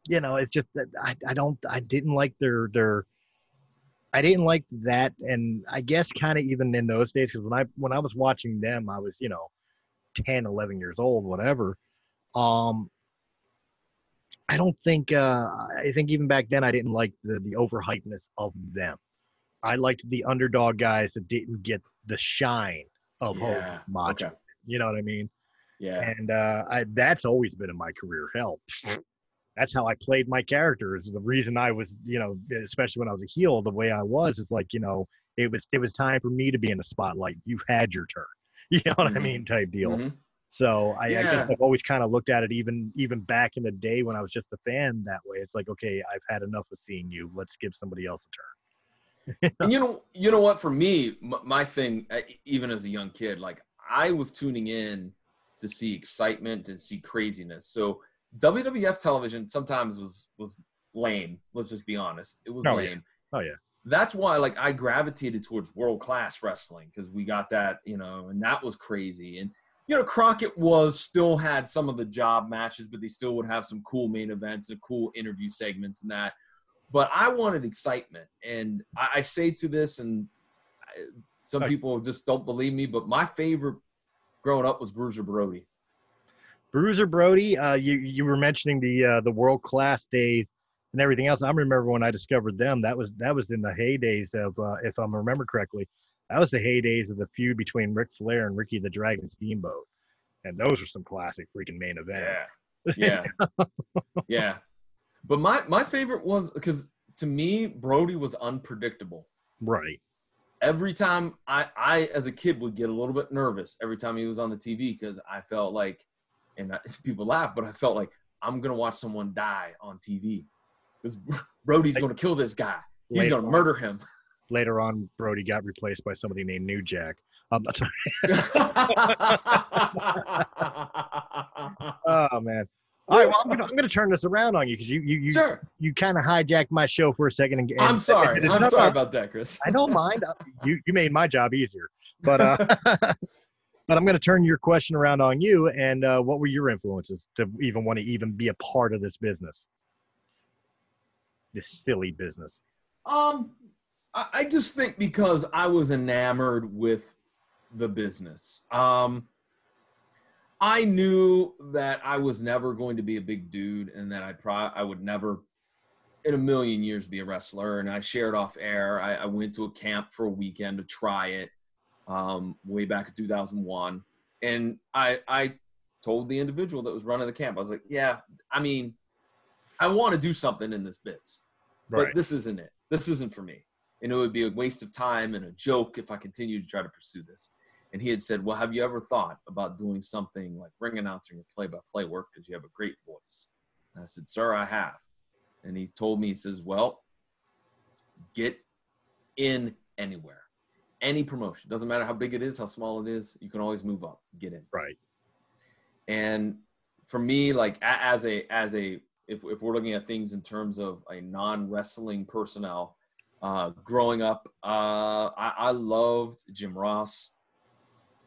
you know, it's just that I I don't I didn't like their their. I didn't like that, and I guess kind of even in those days, because when I when I was watching them, I was you know, 10, 11 years old, whatever. Um, I don't think uh, I think even back then I didn't like the the overhypeness of them. I liked the underdog guys that didn't get the shine of Hogan, Yeah. Macho. Okay. You know what I mean? Yeah. And uh, I, that's always been in my career. Hell, that's how I played my characters. The reason I was, you know, especially when I was a heel, the way I was is like, you know, it was it was time for me to be in the spotlight. You've had your turn. You know what I Mhm. mean? Type deal. Mhm. So I, I Yeah. guess I've always kind of looked at it, even even back in the day when I was just a fan. That way, it's like, okay, I've had enough of seeing you. Let's give somebody else a turn. And you know, you know what? For me, my thing, uh, even as a young kid, like I was tuning in to see excitement and see craziness. So WWF television sometimes was was lame. Let's just be honest; it was Oh, yeah. lame. Oh, yeah. That's why, like, I gravitated towards world class wrestling because we got that, you know, and that was crazy. And you know, Crockett was still had some of the job matches, but they still would have some cool main events and cool interview segments and that. But I wanted excitement, and I, I say to this, and I, some people just don't believe me, but my favorite growing up was Bruiser Brody. Bruiser Brody, uh, you you were mentioning the uh, the world class days and everything else. I remember when I discovered them. That was that was in the heydays of, uh, if I remember correctly, that was the heydays of the feud between Ric Flair and Ricky the Dragon Steamboat, and those were some classic freaking main events. Yeah, yeah. But my my favorite was because to me Brody was unpredictable. right. Every time I, I as a kid would get a little bit nervous every time he was on the TV because I felt like, and I, people laugh, but I felt like I'm gonna watch someone die on TV because Brody's gonna kill this guy. He's gonna on- murder him. Later on, Brody got replaced by somebody named New Jack. Um, oh man. All right, well, I'm gonna I'm gonna turn this around on you because you you you, Sure. you kind of hijacked my show for a second. And, and I'm sorry. and I'm sorry about- that, Chris. I don't mind. You you made my job easier, but uh, but I'm gonna turn your question around on you. And uh, what were your influences to even want to even be a part of this business? This silly business. Um, I, I just think because I was enamored with the business. Um, I knew that I was never going to be a big dude, and that I pro I would never, in a million years, be a wrestler. And I shared off air. I, I went to a camp for a weekend to try it, um, way back in 2001, and I I told the individual that was running the camp, I was like, yeah, I mean, I want to do something in this biz but this isn't it. This isn't for me. And it would be a waste of time and a joke if I continued to try to pursue this. And he had said, Well, have you ever thought about doing something like ring announcing or play by play work because you have a great voice? And I said, Sir, I have. And he told me, He says, Well, get in anywhere, any promotion. Doesn't matter how big it is, how small it is, you can always move up, get in right. and for me like as a as a if, if we're looking at things in terms of a non-wrestling personnel uh growing up uh i, I loved jim ross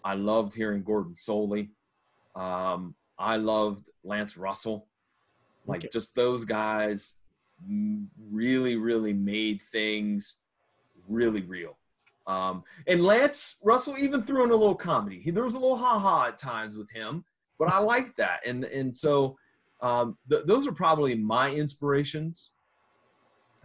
i loved hearing gordon solie. Um i loved lance russell. Like Okay. just those guys really really made things really real. Um and lance russell even threw in a little comedy. He, there was a little ha-ha at times with him but I like that, and and so um, th- those are probably my inspirations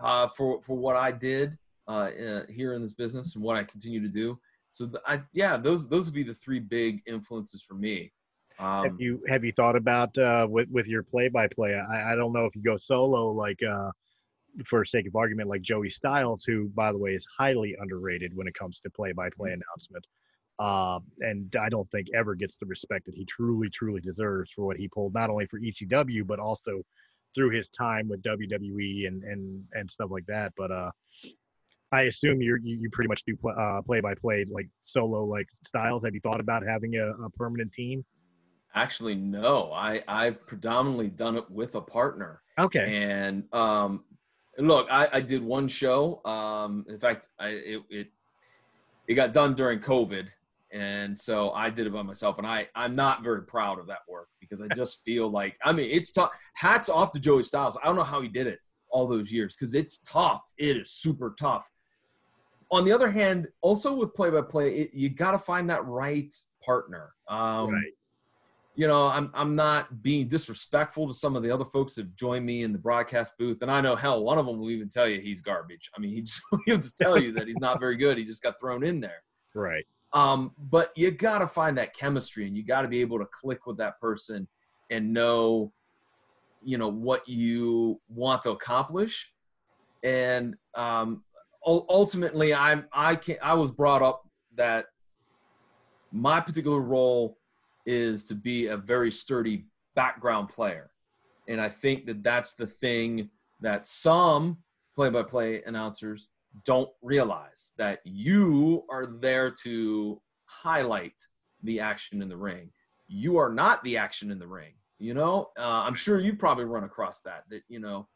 uh, for for what I did uh, uh, here in this business and what I continue to do. So th- I yeah, those those would be the three big influences for me. Um, have you have you thought about uh, with with your play by play? I I don't know if you go solo like uh, for sake of argument like Joey Styles, who by the way is highly underrated when it comes to play by play announcement. Uh, and I don't think ever gets the respect that he truly, truly deserves for what he pulled, not only for ECW, but also through his time with WWE and and and stuff like that. But uh, I assume you you pretty much do pl- uh, play by play like solo like styles. Have you thought about having a, a permanent team? actually, no, I I've predominantly done it with a partner. Okay. And um, look, I, I did one show. Um, in fact, I it, it it got done during COVID, and so I did it by myself. And I I'm not very proud of that work because I just feel like I mean it's tough. Hats off to Joey Styles. I don't know how he did it all those years because it's tough. It is super tough. On the other hand, also with play by play, you got to find that right partner. Um, right. you know, I'm I'm not being disrespectful to some of the other folks that joined me in the broadcast booth, and I know hell, one of them will even tell you he's garbage. I mean, he just, he'll just tell you that he's not very good. He just got thrown in there. Right. Um, but you got to find that chemistry, and you got to be able to click with that person and know, you know, what you want to accomplish. And um, ultimately, I'm I can I was brought up that my particular role is to be a very sturdy background player, and I think that that's the thing that some play-by-play announcers don't realize that you are there to highlight the action in the ring. You are not the action in the ring. You know, uh, I'm sure you probably run across that. That you know,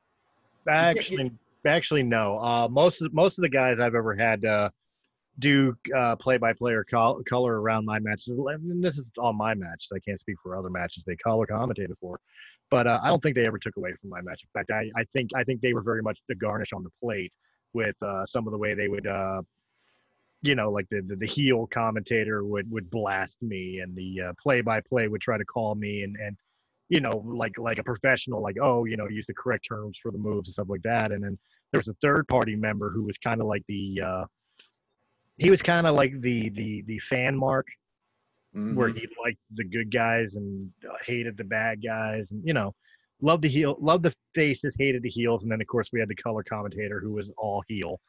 Actually, actually, no. Uh, most of most of the guys I've ever had uh, do uh, play-by-play or col- color around my matches. And this is all my matches. I can't speak for other matches they color commentated for, but uh, I don't think they ever took away from my match. In fact, I, I think I think they were very much the garnish on the plate with uh, some of the way they would. Uh, you know, like the, the the heel commentator would would blast me, and the uh, play-by-play would try to call me, and and you know, like like a professional, like oh, you know, use the correct terms for the moves and stuff like that. And then there was a third party member who was kind of like the uh, he was kind of like the the the fan mark where Mhm. he liked the good guys and uh, hated the bad guys, and you know, loved the heel, loved the faces, hated the heels, and then of course we had the color commentator who was all heel.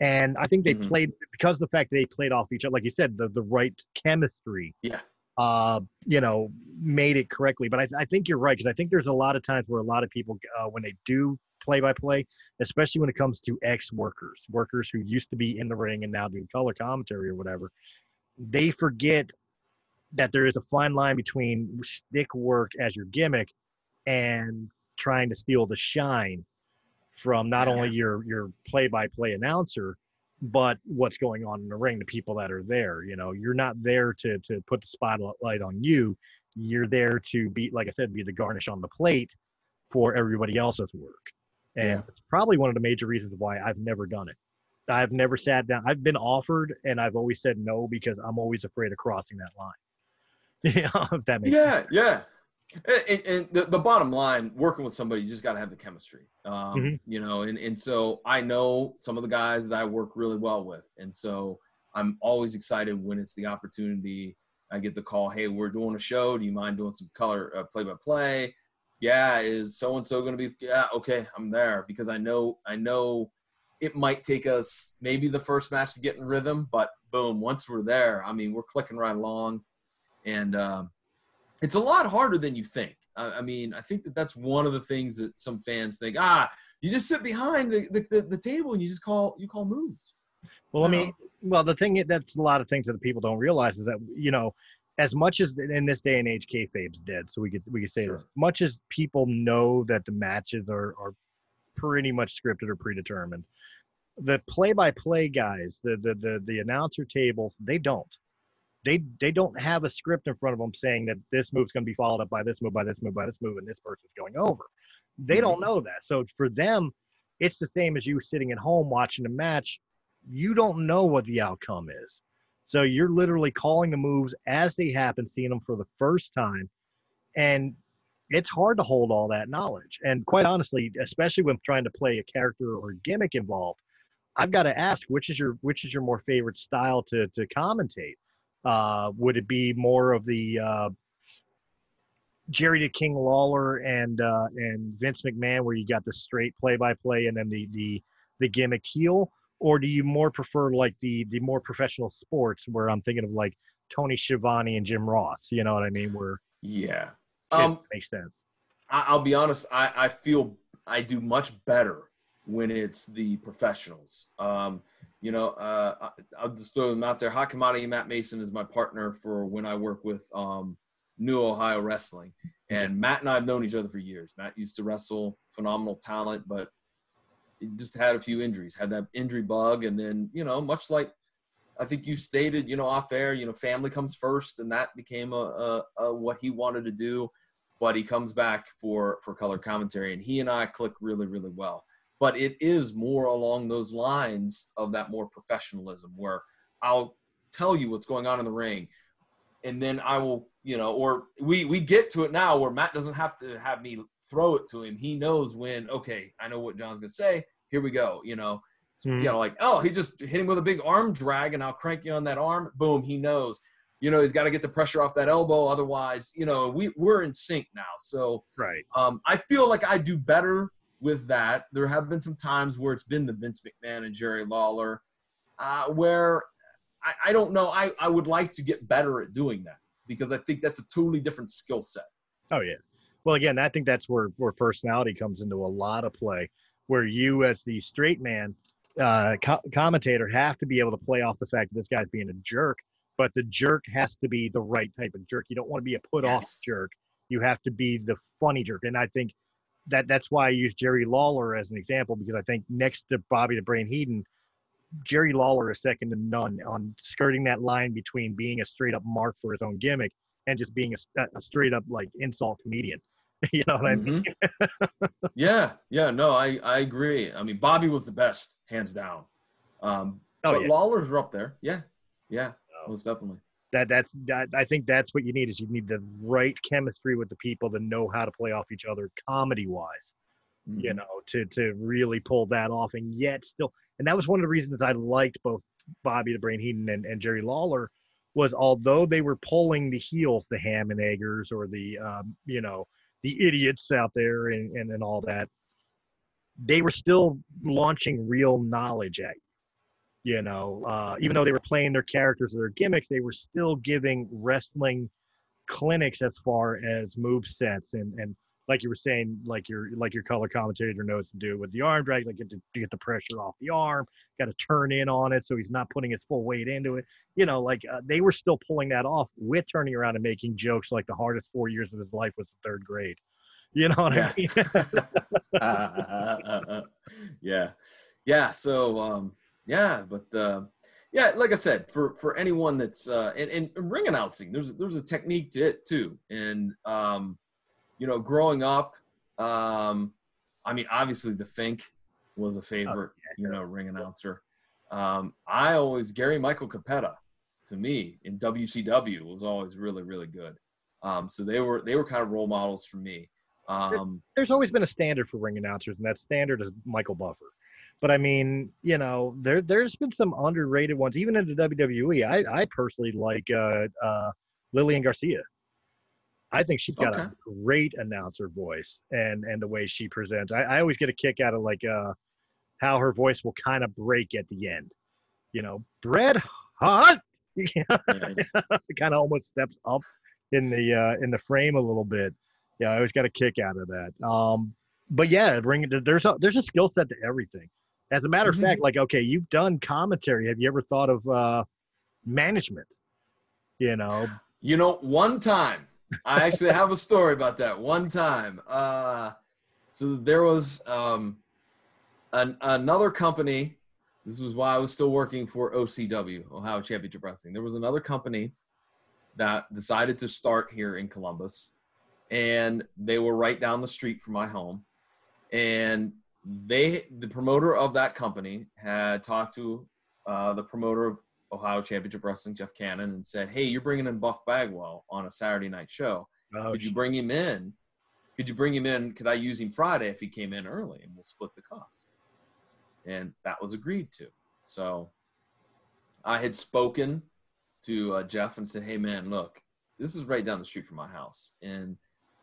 And I think they Mhm. played because of the fact that they played off each other, like you said, the the right chemistry yeah, uh, you know, made it correctly. But I, I think you're right because I think there's a lot of times where a lot of people, uh, when they do play by play, especially when it comes to ex workers, workers who used to be in the ring and now do color commentary or whatever, they forget that there is a fine line between stick work as your gimmick and trying to steal the shine from not only your your play-by-play announcer but what's going on in the ring the people that are there you know? You're not there to to put the spotlight on you. You're there to be like i said be the garnish on the plate for everybody else's work and Yeah. it's probably one of the major reasons why i've never done it i've never sat down i've been offered and i've always said no because i'm always afraid of crossing that line know if that makes sense. Yeah, yeah. And, and, and the, the bottom line, working with somebody, you just got to have the chemistry. Um, Mhm. You know, and, and so I know some of the guys that I work really well with. And so I'm always excited when it's the opportunity. I get the call, hey, we're doing a show. Do you mind doing some color play by play? Yeah, is so and so going to be? Yeah, okay, I'm there because I know I know it might take us maybe the first match to get in rhythm, but boom, once we're there, I mean, we're clicking right along, and um, it's a lot harder than you think. I, I mean, I think that that's one of the things that some fans think. Ah, you just sit behind the, the, the, the table and you just call you call moves. Well, I mean, well, the thing that's a lot of things that people don't realize is that you know, as much as in this day and age, kayfabe's dead. So we could we could say Sure. this. Much as people know that the matches are are pretty much scripted or predetermined, the play-by-play guys, the the the, the announcer tables, they don't. They they don't have a script in front of them saying that this move's going to be followed up by this move, by this move, by this move, and this person's going over. They don't mm-hmm. know that. So for them, it's the same as you sitting at home watching a match you don't know what the outcome is. So you're literally calling the moves as they happen, seeing them for the first time. And it's hard to hold all that knowledge. And quite honestly, especially when trying to play a character or a gimmick involved, I've got to ask which is your which is your more favorite style to to commentate? Uh, would it be more of the uh, Jerry the King Lawler and uh, and Vince McMahon, where you got the straight play by play and then the the the gimmick heel, or do you more prefer like the the more professional sports where I'm thinking of like Tony Schiavone and Jim Ross? You know what I mean? Where Yeah. Um, makes sense. I, I'll be honest. I, I feel I do much better when it's the professionals. Um, you know, uh, I, I'll just throw them out there. Hakimati Matt Mason is my partner for when I work with um, New Ohio Wrestling, and Matt and I have known each other for years. Matt used to wrestle, phenomenal talent, but just had a few injuries, had that injury bug, and then you know, much like I think you stated, you know, off air, you know, family comes first, and that became a, a, a what he wanted to do. But he comes back for for color commentary and he and I click really really well. But it is more along those lines of that more professionalism where I'll tell you what's going on in the ring and then I will you know or we we get to it now where Matt doesn't have to have me throw it to him he knows when okay I know what John's going to say here we go you know So, Mhm. you know like oh he just hit him with a big arm drag and I'll crank you on that arm boom he knows you know he's got to get the pressure off that elbow otherwise you know we we're in sync now so Right. um, I feel like I do better with that. There have been some times where it's been the Vince McMahon and Jerry Lawler, uh, where I, I don't know. I, I would like to get better at doing that because I think that's a totally different skill set. Oh yeah. Well, again, I think that's where where personality comes into a lot of play, where you as the straight man uh, co- commentator have to be able to play off the fact that this guy's being a jerk, but the jerk has to be the right type of jerk. You don't want to be a put off Yes. jerk. You have to be the funny jerk, and I think that that's why I use Jerry Lawler as an example because I think next to Bobby the Brain Heenan, Jerry Lawler is second to none on skirting that line between being a straight up mark for his own gimmick and just being a, a straight up like insult comedian. you know what I mean? Yeah, yeah, no, I, I agree. I mean, Bobby was the best, hands down. Um, Oh, but yeah. Lawler's are up there. Yeah, yeah, Oh. most definitely. That that's that, I think that's what you need is you need the right chemistry with the people to know how to play off each other comedy wise. You Mhm. know, to to really pull that off and yet still and that was one of the reasons I liked both Bobby the Brain Heenan and, and Jerry Lawler was although they were pulling the heels, the ham and eggers or the um, you know, the idiots out there and, and, and all that, they were still launching real knowledge at you. You know, uh, even though they were playing their characters or their gimmicks, they were still giving wrestling clinics as far as move sets and and like you were saying, like your like your color commentator knows to do with the arm drag, like get to, to get the pressure off the arm, got to turn in on it so he's not putting his full weight into it. You know, like uh, they were still pulling that off with turning around and making jokes like the hardest four years of his life was the third grade. You know what Yeah. I mean? yeah, yeah. So um, yeah, but uh, yeah, like I said, for for anyone that's uh, and, and ring announcing, there's there's a technique to it too, and um, you know, growing up, um, I mean, obviously the Fink was a favorite, you know, ring announcer. Um, I always Gary Michael Cappetta to me in WCW was always really really good. Um, so they were they were kind of role models for me. Um, There's always been a standard for ring announcers, and that standard is Michael Buffer. But I mean, you know, there there's been some underrated ones, even in the WWE. I I personally like uh, uh, Lillian Garcia. I think she's got a great announcer voice, and and the way she presents. I, I always get a kick out of like uh, how her voice will kind of break at the end. You know, Bret Hart. it kind of almost steps up in the uh, in the frame a little bit. Yeah, I always got a kick out of that. Um, but yeah, ring there's a there's a skill set to everything. As a matter Mhm. of fact, like okay, you've done commentary. Have you ever thought of uh, management? You know, You know, one time, I actually have a story about that. One time, uh, so there was um, an, another company. This was while I was still working for OCW, Ohio Championship Wrestling. There was another company that decided to start here in Columbus, and they were right down the street from my home. And they, the promoter of that company, had talked to uh, the promoter of Ohio Championship Wrestling, Jeff Cannon, and said, "Hey, you're bringing in Buff Bagwell on a Saturday night show. oh, Could you bring him in? Could you bring him in? Could I use him Friday if he came in early, and we'll split the cost?" And that was agreed to. So I had spoken to uh, Jeff and said, "Hey, man, look, this is right down the street from my house, and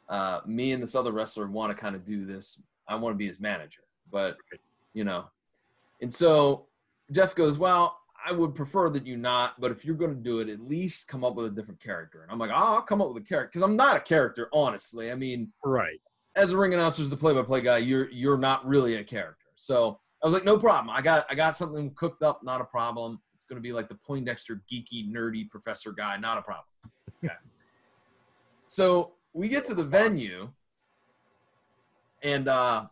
uh, me and this other wrestler want to kind of do this. I want to be his manager, but you know." And so Jeff goes, "Well, I would prefer that you not, but if you're going to do it, at least come up with a different character." And I'm like, oh, "I'll come up with a character because I'm not a character, honestly. I mean, right. as a ring announcer, as the play-by-play guy, you're you're not really a character." So I was like, "No problem. I got I got something cooked up. Not a problem. It's going to be like the Poindexter geeky nerdy professor guy. Not a problem." Okay. so we get to the venue, and uh,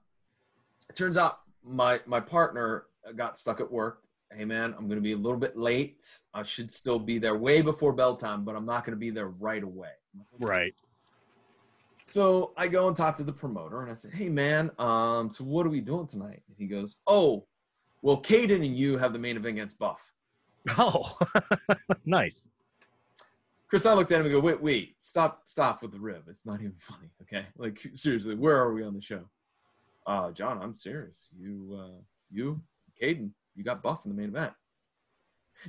it turns out my my partner got stuck at work. Hey man, I'm gonna be a little bit late. I should still be there way before bell time, but I'm not gonna be there right away. I'm like, "Okay." Right. So I go and talk to the promoter, and I said, "Hey man, um, so what are we doing tonight?" And he goes, "Oh, well, Caden and you have the main event against Buff." Oh, nice. Chris, I looked at him and go, "Wait, wait, stop, stop with the rib. It's not even funny, okay? Like seriously, where are we on the show?" Uh, John, I'm serious. You, uh, you, Caden, you got Buff in the main event.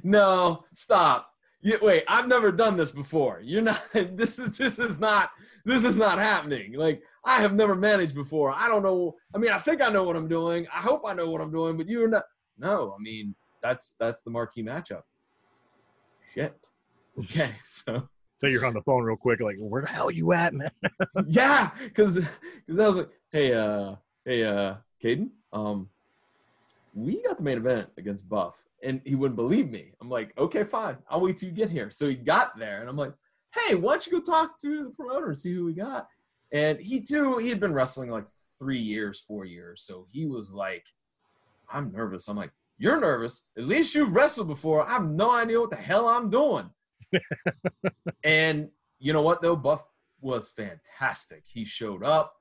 No, stop. You, wait, I've never done this before. You're not. This is this is not. This is not happening. Like I have never managed before. I don't know. I mean, I think I know what I'm doing. I hope I know what I'm doing. But you're not. No, I mean that's that's the marquee matchup. Shit. Okay, so So you're on the phone real quick, like, where the hell you at, man? yeah, because because I was like, hey, uh, hey, uh, Caden, um, we got the main event against Buff, and he wouldn't believe me. I'm like, okay, fine, I'll wait till you get here. So he got there, and I'm like, hey, why don't you go talk to the promoter and see who we got? And he too, he had been wrestling like three years, four years, so he was like, I'm nervous. I'm like, you're nervous. At least you've wrestled before. I have no idea what the hell I'm doing. and you know what though? Buff was fantastic. He showed up.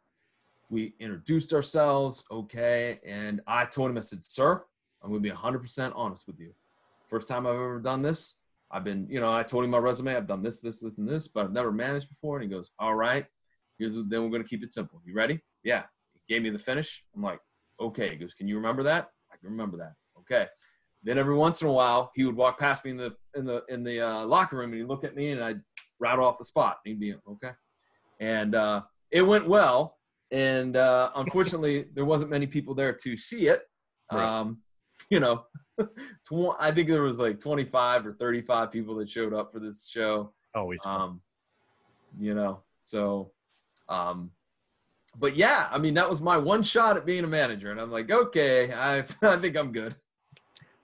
We introduced ourselves, okay, and I told him, I said, "Sir, I'm to be 100% honest with you. First time I've ever done this. I've been, you know, I told him my resume. I've done this, this, this, and this, but I've never managed before." And he goes, "All right. Here's then we're to keep it simple. You ready? Yeah." He gave me the finish. I'm like, "Okay." He goes, "Can you remember that?" I can remember that. Okay. Then every once in a while, he would walk past me in the in the in the uh, locker room, and he'd look at me, and I'd rattle off the spot. And he'd be okay, and uh, it went well. And uh, unfortunately, there wasn't many people there to see it. Right. Um, you know, tw- I think there was like 25 or 35 people that showed up for this show. Always. Um, you know, so, um, but yeah, I mean, that was my one shot at being a manager, and I'm like, okay, I I think I'm good.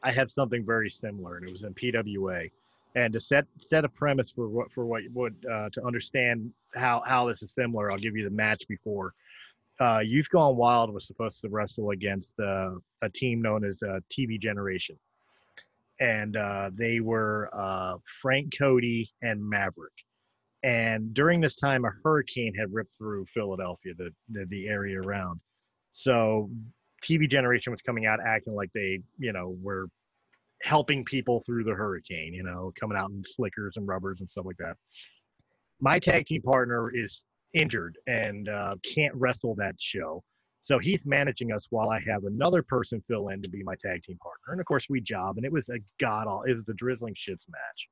I had something very similar, and it was in PWA. And to set set a premise for what for what would uh, to understand how how this is similar, I'll give you the match before. Uh, Youth Gone Wild was supposed to wrestle against uh, a team known as uh, TV Generation, and uh, they were uh, Frank Cody and Maverick. And during this time, a hurricane had ripped through Philadelphia, the the, the area around. So TV Generation was coming out acting like they, you know, were helping people through the hurricane, you know, coming out in slickers and rubbers and stuff like that. My tag team partner is injured and uh, can't wrestle that show. So he's managing us while I have another person fill in to be my tag team partner. And of course, we job, and it was a god all. It was the drizzling shits match.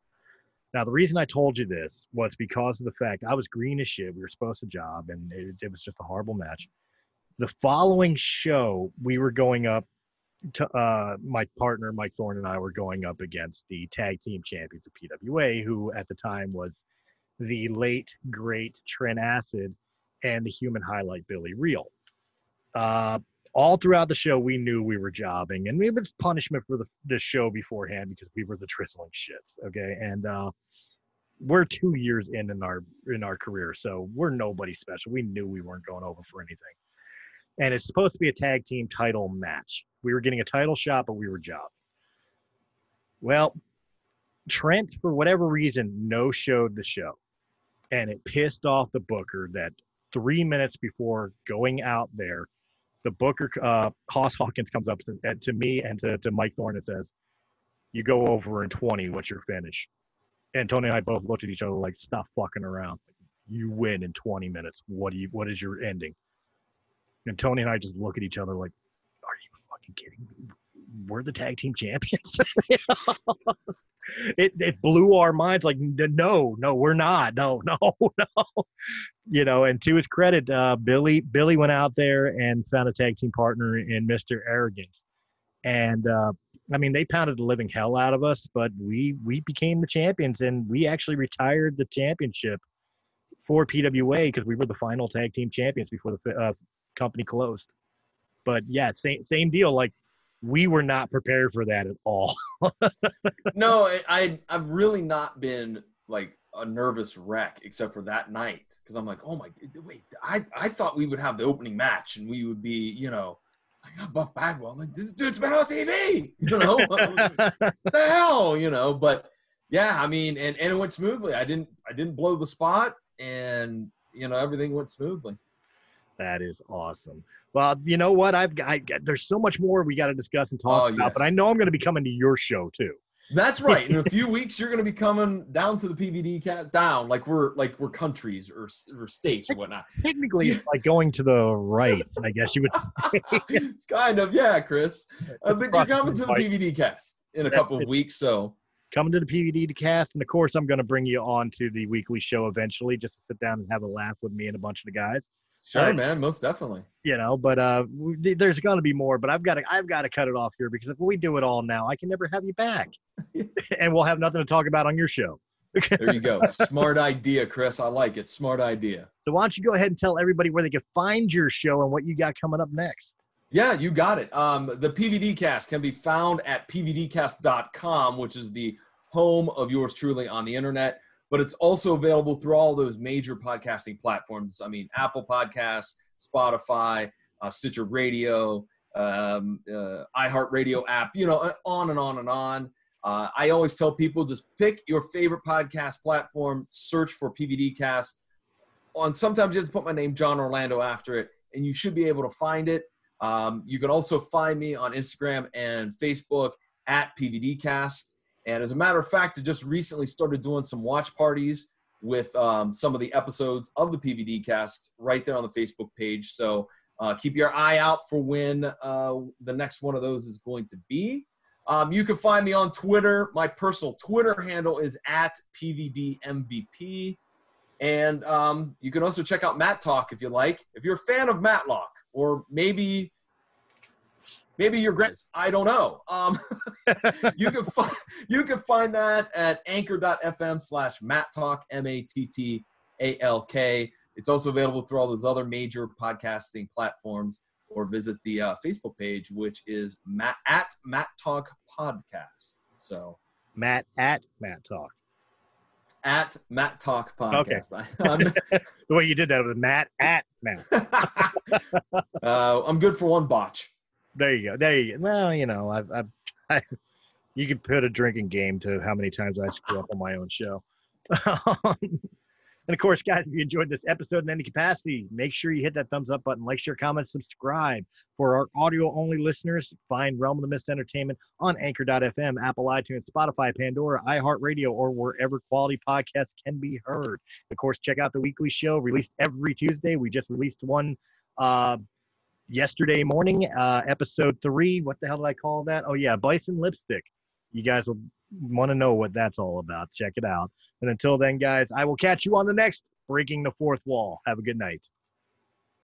Now, the reason I told you this was because of the fact I was green as shit. We were supposed to job, and it, it was just a horrible match. The following show, we were going up to uh, my partner Mike Thorne and I were going up against the tag team champions of PWA, who at the time was the late great Trent Acid and the human highlight Billy Reil. Uh, all throughout the show, we knew we were jobbing, and it was punishment for the, the show beforehand because we were the drizzling shits. Okay, and uh, we're two years in in our in our career, so we're nobody special. We knew we weren't going over for anything, and it's supposed to be a tag team title match. We were getting a title shot, but we were jobbing. Well, Trent, for whatever reason, no showed the show, and it pissed off the booker that three minutes before going out there, the booker, uh, Hoss Hawkins, comes up to, to me and to, to Mike Thorne and says, "You go over in 20. What's your finish?" And Tony and I both looked at each other like, "Stop fucking around. You win in 20 minutes. What do you? What is your ending?" And Tony and I just look at each other like, "Are you fucking kidding me? We're the tag team champions." it it blew our minds like no no we're not. No no no. You know and to his credit uh, billy billy went out there and found a tag team partner in mr arrogance. And uh, i mean they pounded the living hell out of us but we we became the champions and we actually retired the championship for pwa because we were the final tag team champions before the uh, company closed. But yeah same same deal. Like we were not prepared for that at all no, I, I I've really not been like a nervous wreck except for that night because I'm like, oh my, wait, I I thought we would have the opening match and we would be, you know, I got Buff Bagwell. Like, this dude's been on TV, you know, the hell, you know. But yeah, I mean, and and it went smoothly. I didn't I didn't blow the spot, and you know everything went smoothly. That is awesome. Well, you know what? I've got, I, there's so much more we got to discuss and talk Oh, about, yes. but I know I'm going to be coming to your show too. That's right. In a few weeks, you're going to be coming down to the PVD cat down, like we're like we're countries or or states or whatnot. Technically, it's like going to the right, I guess you would say. kind of, yeah, Chris. Uh, but you're coming to the PVD cast in a That's couple of weeks, so coming to the PVD to cast, and of course, I'm going to bring you on to the weekly show eventually, just to sit down and have a laugh with me and a bunch of the guys. Sure, Right. man, most definitely. You know, but uh, there's going to be more. But I've got to, I've got to cut it off here because if we do it all now, I can never have you back, and we'll have nothing to talk about on your show. There you go. Smart idea, Chris. I like it. Smart idea. So why don't you go ahead and tell everybody where they can find your show and what you got coming up next? Yeah, you got it. Um, the PVD cast can be found at pvdcast.com, which is the home of yours truly on the internet. But it's also available through all those major podcasting platforms. I mean, Apple Podcasts, Spotify, uh, Stitcher Radio, um, uh, iHeartRadio app, you know, on and on and on. Uh, I always tell people just pick your favorite podcast platform, search for PVD Cast. On sometimes you have to put my name, John Orlando, after it, and you should be able to find it. Um, you can also find me on Instagram and Facebook at PVDcast. And as a matter of fact, I just recently started doing some watch parties with um, some of the episodes of the PVD cast right there on the Facebook page. So uh, keep your eye out for when uh, the next one of those is going to be. Um, you can find me on Twitter. My personal Twitter handle is at PVDMVP. And um, you can also check out Matt Talk if you like. If you're a fan of Matlock, or maybe maybe your grand I don't know. Um, you can find you can find that at anchor.fm slash Matt Talk M A T T A L K. It's also available through all those other major podcasting platforms, or visit the uh, Facebook page, which is Matt at Matt Talk Podcast. So Matt at Matt Talk. at Matt Talk Podcast. Okay. the way you did that was Matt at Matt. uh, I'm good for one botch. There you go. There you go. Well, you know, I've, I've I, you could put a drinking game to how many times I screw up on my own show. And of course, guys, if you enjoyed this episode in any capacity, make sure you hit that thumbs up button, like, share, comment, subscribe. For our audio only listeners, find Realm of the Mist Entertainment on anchor.fm, Apple iTunes, Spotify, Pandora, iHeartRadio, or wherever quality podcasts can be heard. Of course, check out the weekly show released every Tuesday. We just released one uh, yesterday morning, uh, episode three. What the hell did I call that? Oh, yeah, Bison Lipstick. You guys will want to know what that's all about, check it out. And until then, guys, I will catch you on the next Breaking the Fourth Wall. Have a good night.